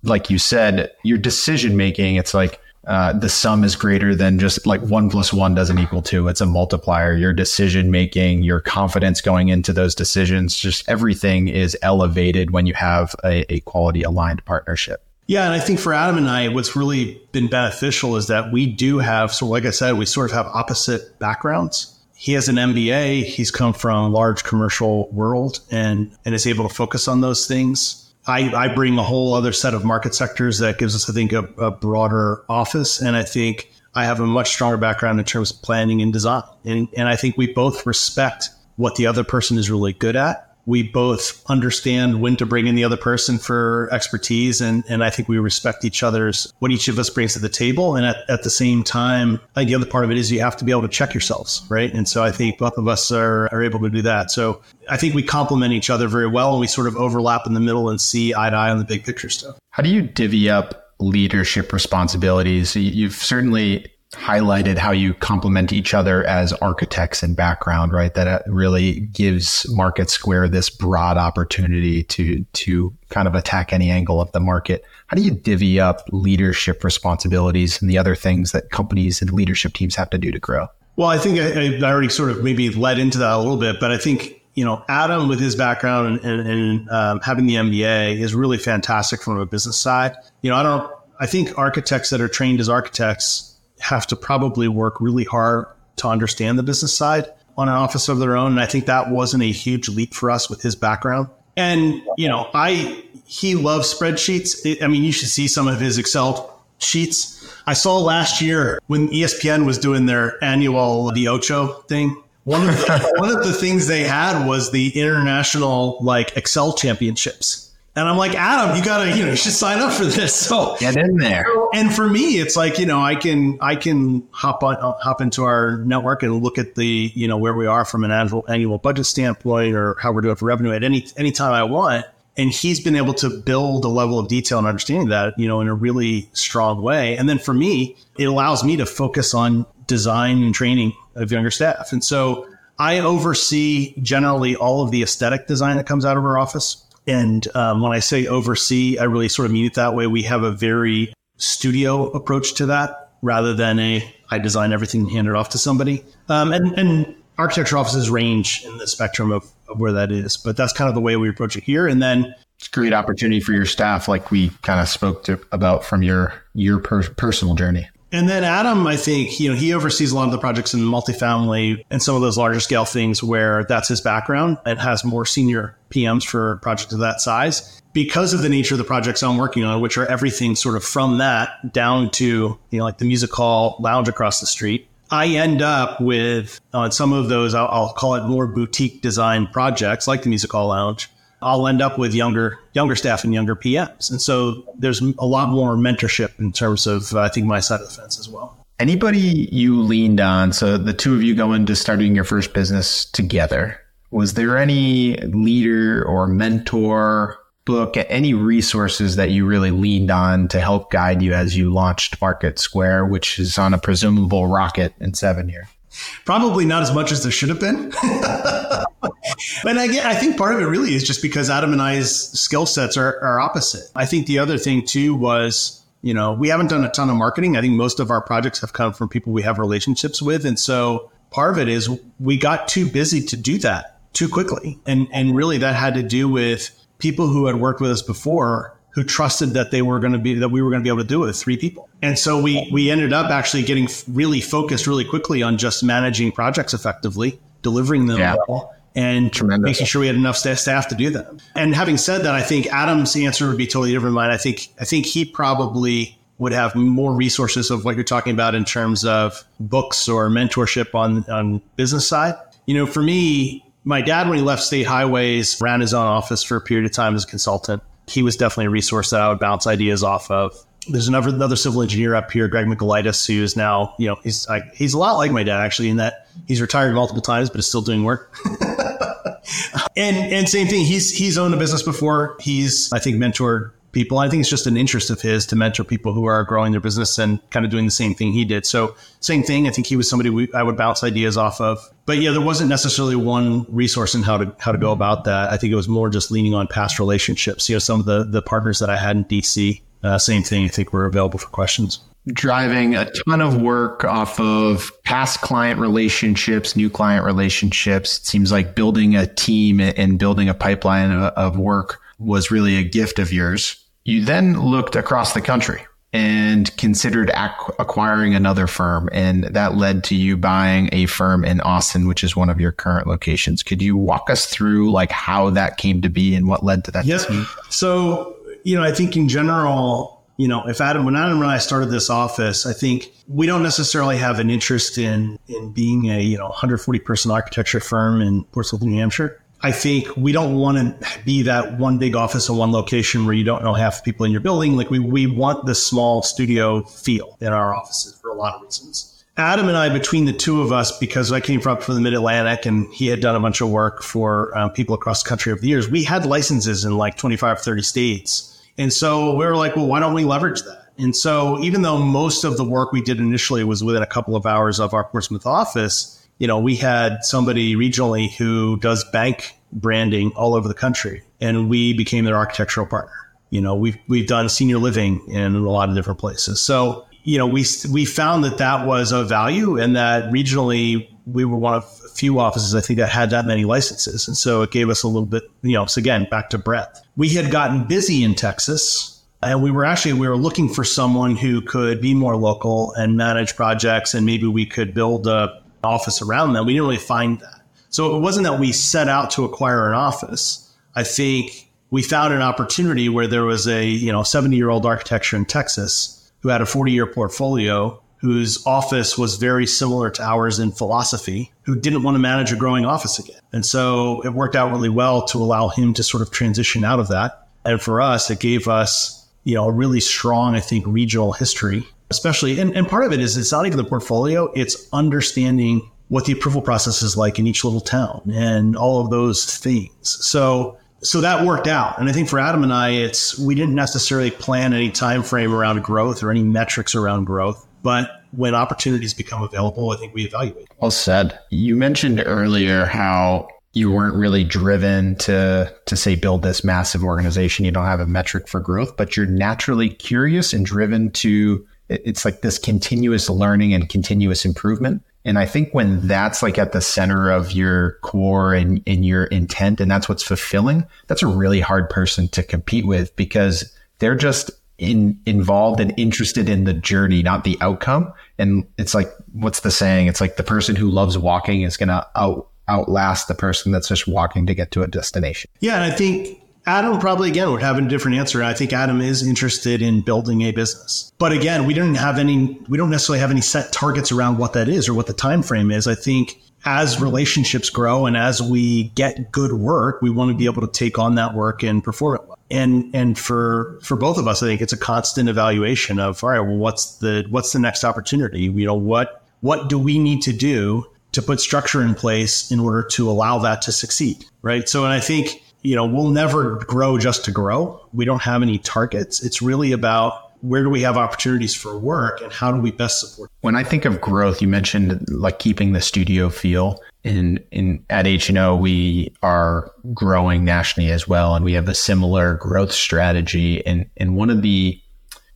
Like you said, your decision making, it's like uh, the sum is greater than just like one plus one doesn't equal two. It's a multiplier. Your decision making, your confidence going into those decisions, just everything is elevated when you have a, a quality aligned partnership. Yeah, and I think for Adam and I, what's really been beneficial is that we do have, so like I said, we sort of have opposite backgrounds. He has an MBA. He's come from a large commercial world and, and is able to focus on those things. I, I bring a whole other set of market sectors that gives us, I think, a, a broader office. And I think I have a much stronger background in terms of planning and design. And, and I think we both respect what the other person is really good at we both understand when to bring in the other person for expertise and, and I think we respect each other's what each of us brings to the table. And at, at the same time, I think the other part of it is you have to be able to check yourselves, right? And so I think both of us are, are able to do that. So I think we complement each other very well and we sort of overlap in the middle and see eye to eye on the big picture stuff. How do you divvy up leadership responsibilities? You've certainly highlighted how you complement each other as architects and background, right? That really gives Market Square this broad opportunity to to kind of attack any angle of the market. How do you divvy up leadership responsibilities and the other things that companies and leadership teams have to do to grow? Well, I think I, I already sort of maybe led into that a little bit, but I think you know Adam with his background and, and, and um, having the MBA is really fantastic from a business side. You know, I don't. I think architects that are trained as architects have to probably work really hard to understand the business side on an office of their own. And I think that wasn't a huge leap for us with his background. And, you know, I, he loves spreadsheets. I mean, you should see some of his Excel sheets. I saw last year when ESPN was doing their annual The Ocho thing. One of the, one of the things they had was the international like Excel championships And I'm like, Adam, you gotta, you know, you should sign up for this. So get in there. And for me, it's like, you know, I can, I can hop on, uh, hop into our network and look at the, you know, where we are from an annual annual budget standpoint or how we're doing for revenue at any any time I want. And he's been able to build a level of detail and understanding that, you know, in a really strong way. And then for me, it allows me to focus on design and training of younger staff. And so I oversee generally all of the aesthetic design that comes out of our office. And um, when I say oversee, I really sort of mean it that way. We have a very studio approach to that rather than a I design everything and hand it off to somebody. Um, and, and architecture offices range in the spectrum of, of where that is, but that's kind of the way we approach it here. And then it's a great opportunity for your staff, like we kind of spoke to, about from your your per- personal journey. And then Adam, I think, you know, he oversees a lot of the projects in multifamily and some of those larger scale things where that's his background and has more senior PMs for projects of that size because of the nature of the projects I'm working on, which are everything sort of from that down to, you know, like the music hall lounge across the street. I end up with on some of those, I'll, I'll call it more boutique design projects like the music hall lounge I'll end up with younger younger staff and younger PMs. And so there's a lot more mentorship in terms of uh, I think my side of the fence as well. Anybody you leaned on? So the two of you go into starting your first business together. Was there any leader or mentor book, any resources that you really leaned on to help guide you as you launched Market Square, which is on a presumable rocket in seven years? Probably not as much as there should have been. and I, I think part of it really is just because Adam and I's skill sets are, are opposite. I think the other thing too was, you know, we haven't done a ton of marketing. I think most of our projects have come from people we have relationships with. And so part of it is we got too busy to do that too quickly. And, and really that had to do with people who had worked with us before who trusted that they were going to be that we were going to be able to do it with three people. And so we we ended up actually getting really focused really quickly on just managing projects effectively, delivering them yeah. well, and Tremendous. making sure we had enough staff to do them. And having said that, I think Adam's answer would be totally different mine. I think I think he probably would have more resources of what you're talking about in terms of books or mentorship on on business side. You know, for me, my dad when he left State Highways ran his own office for a period of time as a consultant he was definitely a resource that I would bounce ideas off of. There's another another civil engineer up here, Greg Michaelitis, who is now, you know, he's like, he's a lot like my dad actually in that he's retired multiple times, but is still doing work. and and same thing, he's he's owned a business before. He's I think mentored people. I think it's just an interest of his to mentor people who are growing their business and kind of doing the same thing he did. So, same thing. I think he was somebody we, I would bounce ideas off of. But yeah, there wasn't necessarily one resource in how to how to go about that. I think it was more just leaning on past relationships. You know, some of the the partners that I had in DC, uh, same thing. I think were available for questions driving a ton of work off of past client relationships, new client relationships. It seems like building a team and building a pipeline of work was really a gift of yours. You then looked across the country and considered ac- acquiring another firm. And that led to you buying a firm in Austin, which is one of your current locations. Could you walk us through like how that came to be and what led to that? Yes. So, you know, I think in general, you know, if Adam, when Adam and I started this office, I think we don't necessarily have an interest in, in being a, you know, 140 person architecture firm in Portsmouth, New Hampshire. I think we don't want to be that one big office in one location where you don't know half the people in your building. Like we, we want the small studio feel in our offices for a lot of reasons. Adam and I, between the two of us, because I came from, from the mid Atlantic and he had done a bunch of work for um, people across the country over the years, we had licenses in like 25, 30 states. And so we were like, well, why don't we leverage that? And so even though most of the work we did initially was within a couple of hours of our Portsmouth office, you know, we had somebody regionally who does bank branding all over the country, and we became their architectural partner. You know, we've we've done senior living in a lot of different places. So, you know, we we found that that was of value, and that regionally we were one of a few offices I think that had that many licenses, and so it gave us a little bit. You know, so again, back to breadth. We had gotten busy in Texas. And we were actually we were looking for someone who could be more local and manage projects, and maybe we could build a office around them. We didn't really find that. So it wasn't that we set out to acquire an office. I think we found an opportunity where there was a, you know, 70 year old architecture in Texas who had a 40 year portfolio whose office was very similar to ours in philosophy, who didn't want to manage a growing office again. And so it worked out really well to allow him to sort of transition out of that And for us, it gave us, you know, a really strong, I think, regional history, especially. And, and part of it is it's not even the portfolio, it's understanding what the approval process is like in each little town and all of those things. So so that worked out. And I think for Adam and I, it's we didn't necessarily plan any time frame around growth or any metrics around growth, but when opportunities become available, I think we evaluate. Well said. You mentioned earlier how you weren't really driven to to say build this massive organization. You don't have a metric for growth, but you're naturally curious and driven to it's like this continuous learning and continuous improvement. And I think when that's like at the center of your core and, and your intent, and that's what's fulfilling, that's a really hard person to compete with because they're just in, involved and interested in the journey, not the outcome. And it's like, what's the saying? It's like the person who loves walking is going to out, outlast the person that's just walking to get to a destination. Yeah. And I think Adam probably again would have a different answer. I think Adam is interested in building a business. But again, we don't have any we don't necessarily have any set targets around what that is or what the time frame is. I think as relationships grow and as we get good work, we want to be able to take on that work and perform it well. And and for for both of us, I think it's a constant evaluation of all right, well what's the what's the next opportunity? You know, what what do we need to do to put structure in place in order to allow that to succeed? Right. So and I think you know, we'll never grow just to grow. We don't have any targets. It's really about where do we have opportunities for work and how do we best support when i think of growth you mentioned like keeping the studio feel in in at H&O we are growing nationally as well and we have a similar growth strategy and and one of the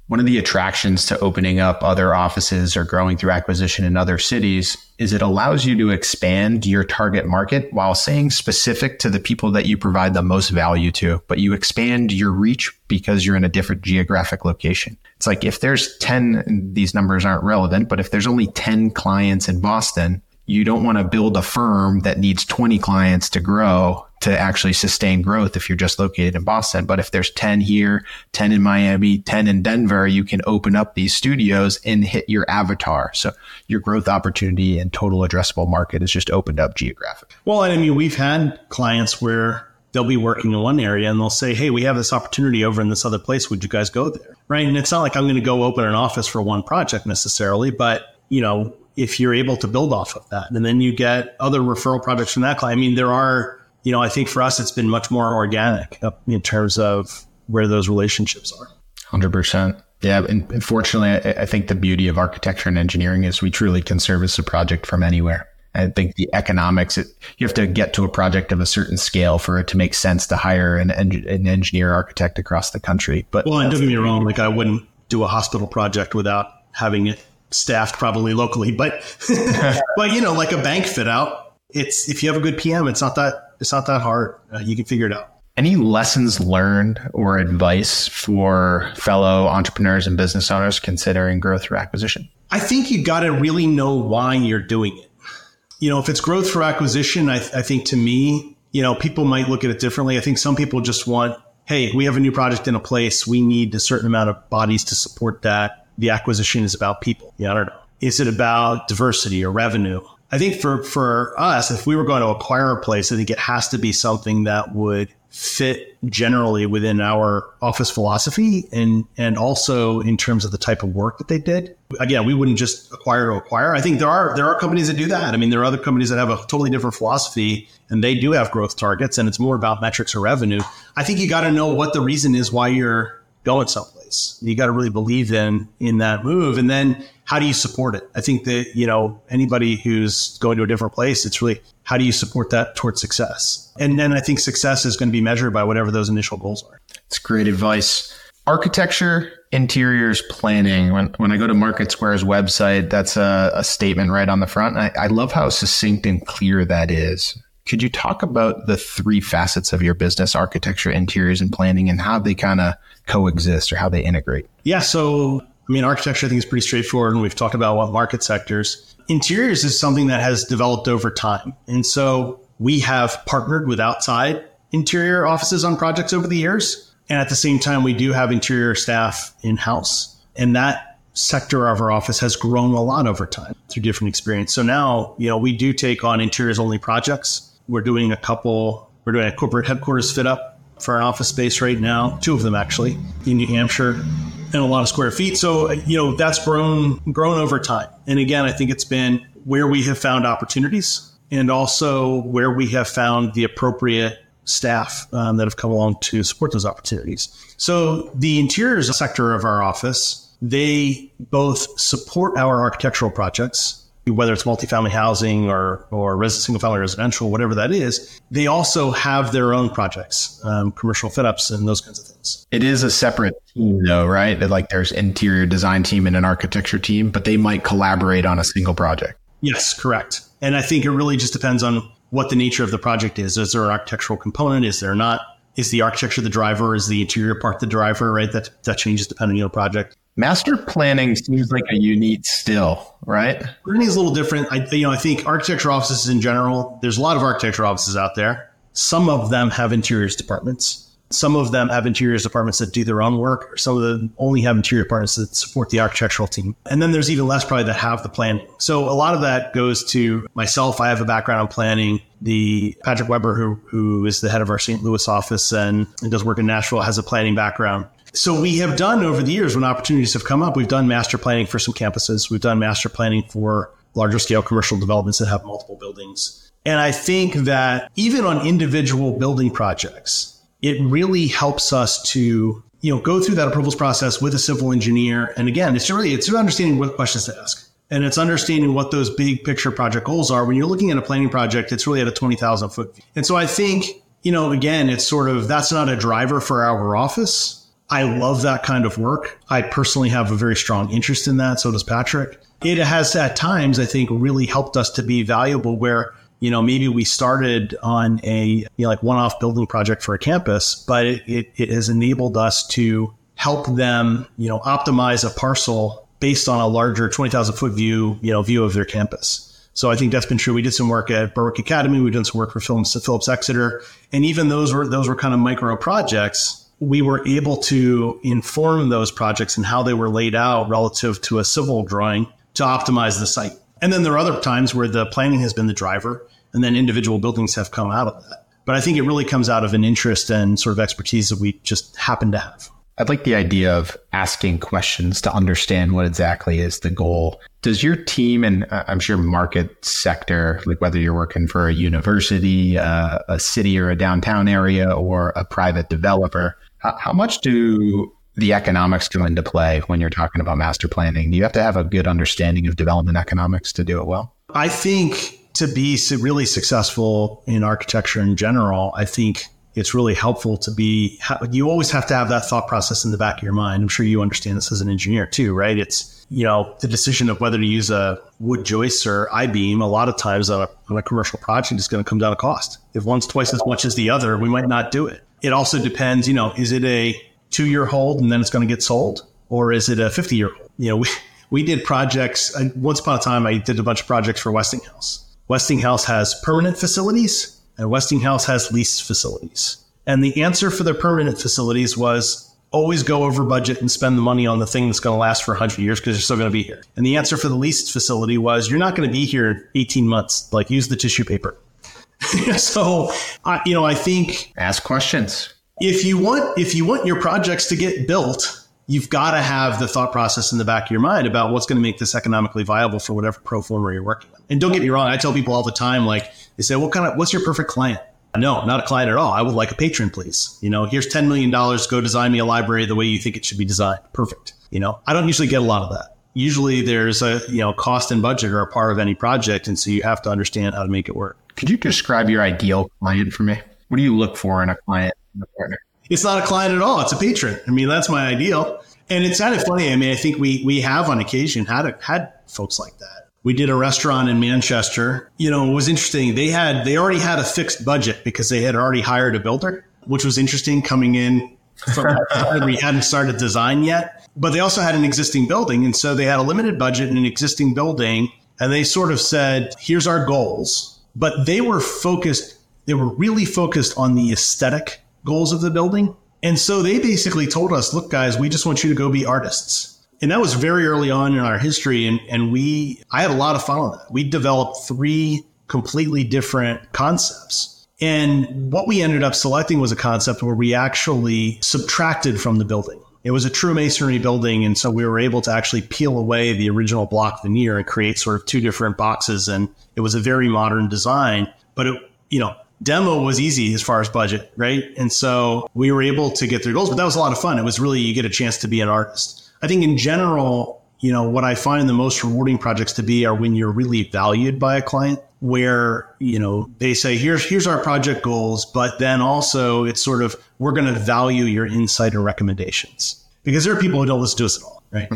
one of the attractions to opening up other offices or growing through acquisition in other cities is it allows you to expand your target market while staying specific to the people that you provide the most value to, but you expand your reach because you're in a different geographic location. It's like if there's 10, these numbers aren't relevant, but if there's only 10 clients in Boston, you don't want to build a firm that needs 20 clients to grow to actually sustain growth if you're just located in Boston. But if there's 10 here, 10 in Miami, 10 in Denver, you can open up these studios and hit your avatar. So your growth opportunity and total addressable market is just opened up geographically. Well, I mean, we've had clients where they'll be working in one area and they'll say, Hey, we have this opportunity over in this other place. Would you guys go there? Right. And it's not like I'm going to go open an office for one project necessarily, but you know, if you're able to build off of that and then you get other referral projects from that client, I mean, there are you know, I think for us, it's been much more organic uh, in terms of where those relationships are. 100%. Yeah. And unfortunately, I, I think the beauty of architecture and engineering is we truly can service a project from anywhere. I think the economics, it, you have to get to a project of a certain scale for it to make sense to hire an, an engineer architect across the country. But well, and don't get me wrong, like I wouldn't do a hospital project without having it staffed probably locally, but but you know, like a bank fit out, it's if you have a good PM, it's not that it's not that hard. Uh, you can figure it out. Any lessons learned or advice for fellow entrepreneurs and business owners considering growth through acquisition? I think you got to really know why you're doing it. You know, if it's growth through acquisition, I, I think to me, you know, people might look at it differently. I think some people just want, hey, we have a new project in a place. We need a certain amount of bodies to support that. The acquisition is about people. Yeah, I don't know. Is it about diversity or revenue? I think for, for us, if we were going to acquire a place, I think it has to be something that would fit generally within our office philosophy and and also in terms of the type of work that they did. Again, we wouldn't just acquire to acquire. I think there are there are companies that do that. I mean, there are other companies that have a totally different philosophy and they do have growth targets and it's more about metrics or revenue. I think you got to know what the reason is why you're going someplace. You got to really believe in in that move and then how do you support it? I think that, you know, anybody who's going to a different place, it's really how do you support that towards success? And then I think success is going to be measured by whatever those initial goals are. It's great advice. Architecture, interiors, planning. When, when I go to Market Square's website, that's a, a statement right on the front. I, I love how succinct and clear that is. Could you talk about the three facets of your business, architecture, interiors, and planning, and how they kind of coexist or how they integrate? Yeah. So I mean, architecture, I think, is pretty straightforward, and we've talked about what market sectors. Interiors is something that has developed over time. And so we have partnered with outside interior offices on projects over the years. And at the same time, we do have interior staff in house. And that sector of our office has grown a lot over time through different experience. So now, you know, we do take on interiors only projects. We're doing a couple, we're doing a corporate headquarters fit up for an office space right now, two of them actually in New Hampshire and a lot of square feet. So, you know, that's grown grown over time. And again, I think it's been where we have found opportunities and also where we have found the appropriate staff um, that have come along to support those opportunities. So the interiors sector of our office, they both support our architectural projects, whether it's multifamily housing or or single family residential, whatever that is. They also have their own projects, um, commercial fit ups, and those kinds of things. It is a separate team, though, right? Like there's interior design team and an architecture team, but they might collaborate on a single project. Yes, correct. And I think it really just depends on what the nature of the project is. Is there an architectural component? Is there not? Is the architecture the driver? Is the interior part the driver? Right. That that changes depending on the project. Master planning seems like a unique still, right? Planning is a little different. I, you know, I think architecture offices in general. There's a lot of architecture offices out there. Some of them have interiors departments. Some of them have interiors departments that do their own work, or some of them only have interior departments that support the architectural team. And then there's even less probably that have the planning. So a lot of that goes to myself. I have a background in planning. The Patrick Weber, who who is the head of our St. Louis office and does work in Nashville, has a planning background. So we have done over the years when opportunities have come up, we've done master planning for some campuses. We've done master planning for larger scale commercial developments that have multiple buildings. And I think that even on individual building projects, it really helps us to you know go through that approvals process with a civil engineer. And again it's really it's understanding what questions to ask. And it's understanding what those big picture project goals are. When you're looking at a planning project it's really at a 20000 foot view. And so i think you know again it's sort of that's not a driver for our office i love that kind of work i personally have a very strong interest in that so does patrick it has at times i think really helped us to be valuable where you know, maybe we started on a you know, like one-off building project for a campus, but it, it, it has enabled us to help them, you know, optimize a parcel based on a larger 20,000 foot view, you know, view of their campus. So I think that's been true. We did some work at Berwick Academy. We've done some work for Phillips, Phillips Exeter. And even those were, those were kind of micro projects. We were able to inform those projects and how they were laid out relative to a civil drawing to optimize the site. And then there are other times where the planning has been the driver and then individual buildings have come out of that. But I think it really comes out of an interest and sort of expertise that we just happen to have. I'd like the idea of asking questions to understand what exactly is the goal. Does your team and uh, I'm sure market sector, like whether you're working for a university, uh, a city or a downtown area, or a private developer, how, how much do the economics come into play when you're talking about master planning? Do you have to have a good understanding of development economics to do it well? I think to be really successful in architecture in general, I think it's really helpful to be, you always have to have that thought process in the back of your mind. I'm sure you understand this as an engineer too, right? It's, you know, the decision of whether to use a wood joist or I beam, a lot of times on a, on a commercial project is going to come down to cost. If one's twice as much as the other, we might not do it. It also depends, you know, is it a two year hold and then it's going to get sold? Or is it a 50 year hold? You know, we, we did projects. Uh, once upon a time, I did a bunch of projects for Westinghouse Westinghouse has permanent facilities and Westinghouse has leased facilities. And the answer for the permanent facilities was always go over budget and spend the money on the thing that's going to last for 100 years because you're still going to be here. And the answer for the leased facility was you're not going to be here 18 months. Like use the tissue paper. so, I, you know, I think ask questions. If you want if you want your projects to get built, you've got to have the thought process in the back of your mind about what's going to make this economically viable for whatever pro forma you're working on. And don't get me wrong, I tell people all the time, like they say, what kind of, what's your perfect client? No, not a client at all. I would like a patron, please. You know, here's $10 million. Go design me a library the way you think it should be designed. Perfect. You know, I don't usually get a lot of that. Usually there's a, you know, cost and budget are a part of any project. And so you have to understand how to make it work. Could you describe your ideal client for me? What do you look for in a client and a partner? it's not a client at all. It's a patron. I mean, that's my ideal. And it's kind of funny. I mean, I think we we have on occasion had had folks like that. We did a restaurant in Manchester. You know, it was interesting. They had they already had a fixed budget because they had already hired a builder, which was interesting coming in from we hadn't started design yet. But they also had an existing building, and so they had a limited budget and an existing building, and they sort of said, "Here's our goals." But they were focused. They were really focused on the aesthetic goals of the building. And so they basically told us, look, guys, we just want you to go be artists. And that was very early on in our history. And, and we, I had a lot of fun on that. We developed three completely different concepts. And what we ended up selecting was a concept where we actually subtracted from the building. It was a true masonry building. And so we were able to actually peel away the original block veneer and create sort of two different boxes. And it was a very modern design, but it, you know, demo was easy as far as budget, right? And so we were able to get through goals, but that was a lot of fun. It was really, you get a chance to be an artist. I think in general, you know, what I find the most rewarding projects to be are when you're really valued by a client where you know they say here's here's our project goals but then also it's sort of we're going to value your insight and recommendations. Because there are people who don't listen to us at all right?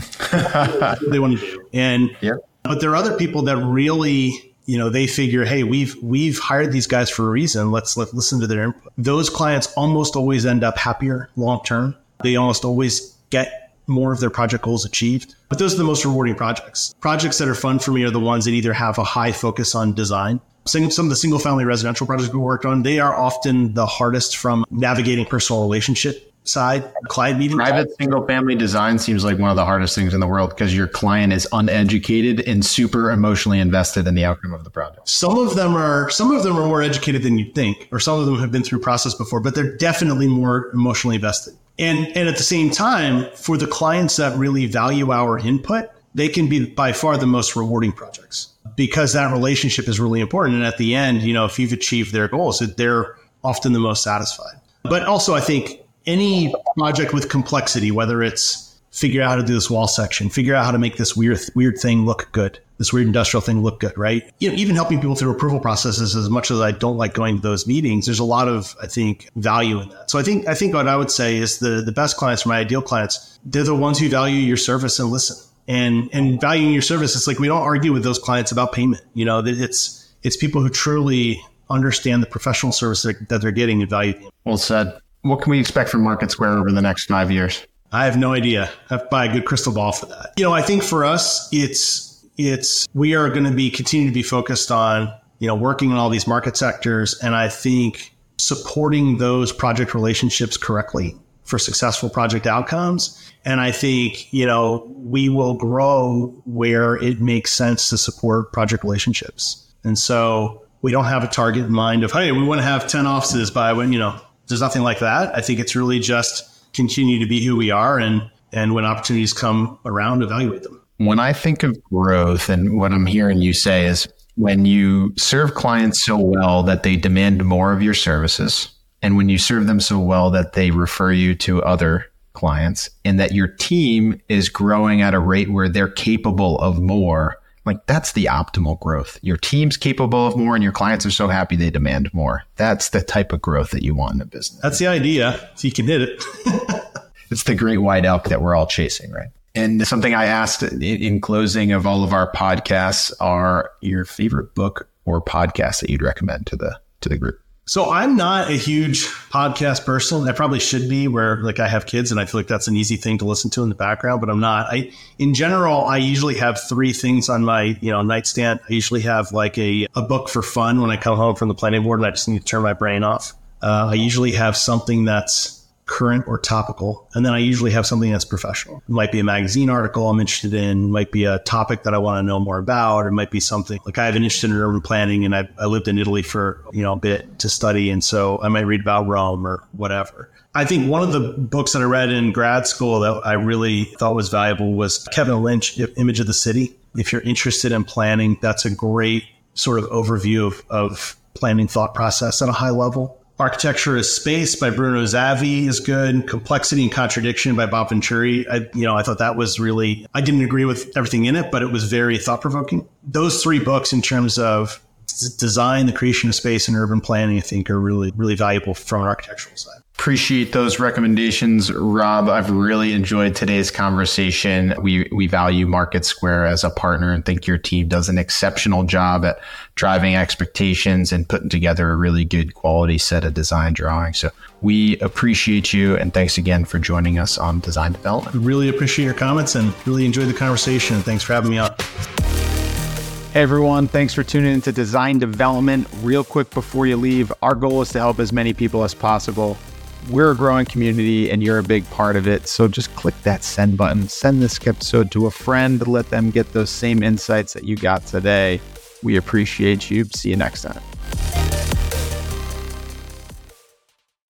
They want to do. And yeah. but there are other people that really you know they figure hey we've we've hired these guys for a reason. Let's let, listen to their input. Those clients almost always end up happier long term. They almost always get more of their project goals achieved. But those are the most rewarding projects. Projects that are fun for me are the ones that either have a high focus on design. Some of the single family residential projects we worked on, they are often the hardest from navigating personal relationship side client meeting private single family design seems like one of the hardest things in the world because your client is uneducated and super emotionally invested in the outcome of the project some of them are some of them are more educated than you think or some of them have been through process before but they're definitely more emotionally invested and, and at the same time, for the clients that really value our input, they can be by far the most rewarding projects because that relationship is really important. And at the end, you know, if you've achieved their goals, they're often the most satisfied. But also, I think any project with complexity, whether it's figure out how to do this wall section, figure out how to make this weird weird thing look good, this weird industrial thing look good, right? You know, even helping people through approval processes. As much as I don't like going to those meetings, there's a lot of I think value in that. So I think I think what I would say is the the best clients, my ideal clients, they're the ones who value your service and listen. And and valuing your service, it's like we don't argue with those clients about payment. You know, it's it's people who truly understand the professional service that they're getting and value. Well said. What can we expect from Market Square over the next five years? I have no idea. I have to buy a good crystal ball for that. You know, I think for us, it's it's we are going to be continue to be focused on you know working in all these market sectors, and I think supporting those project relationships correctly for successful project outcomes. And I think you know we will grow where it makes sense to support project relationships, and so we don't have a target in mind of hey we want to have ten offices by when you know there's nothing like that. I think it's really just continue to be who we are and and when opportunities come around evaluate them. When i think of growth and what i'm hearing you say is when you serve clients so well that they demand more of your services and when you serve them so well that they refer you to other clients and that your team is growing at a rate where they're capable of more like that's the optimal growth. Your team's capable of more and your clients are so happy they demand more. That's the type of growth that you want in a business. That's the idea. So you can hit it. it's the great white elk that we're all chasing, right? And something I asked in closing of all of our podcasts are your favorite book or podcast that you'd recommend to the to the group. So I'm not a huge podcast person. I probably should be where like I have kids and I feel like that's an easy thing to listen to in the background, but I'm not. I in general, I usually have three things on my, you know, nightstand. I usually have like a, a book for fun when I come home from the planning board and I just need to turn my brain off. Uh, I usually have something that's current or topical. And then I usually have something that's professional. It might be a magazine article I'm interested in, might be a topic that I want to know more about, or it might be something like I have an interest in urban planning and I, I lived in Italy for, you know, a bit to study. And so I might read about Rome or whatever. I think one of the books that I read in grad school that I really thought was valuable was Kevin Lynch, Image of the City. If you're interested in planning, that's a great sort of overview of, of planning thought process at a high level. Architecture as Space by Bruno Zevi is good. Complexity and Contradiction by Bob Venturi. I, you know, I thought that was really, I didn't agree with everything in it, but it was very thought provoking. Those three books in terms of design, the creation of space and urban planning, I think are really, really valuable from an architectural side. Appreciate those recommendations, Rob. I've really enjoyed today's conversation. We we value Market Square as a partner and think your team does an exceptional job at driving expectations and putting together a really good quality set of design drawings. So we appreciate you and thanks again for joining us on Design Development. We really appreciate your comments and really enjoyed the conversation. Thanks for having me on. Hey everyone, thanks for tuning into Design Development. Real quick before you leave, our goal is to help as many people as possible we're a growing community and you're a big part of it. So just click that send button, send this episode to a friend, let them get those same insights that you got today. We appreciate you. See you next time.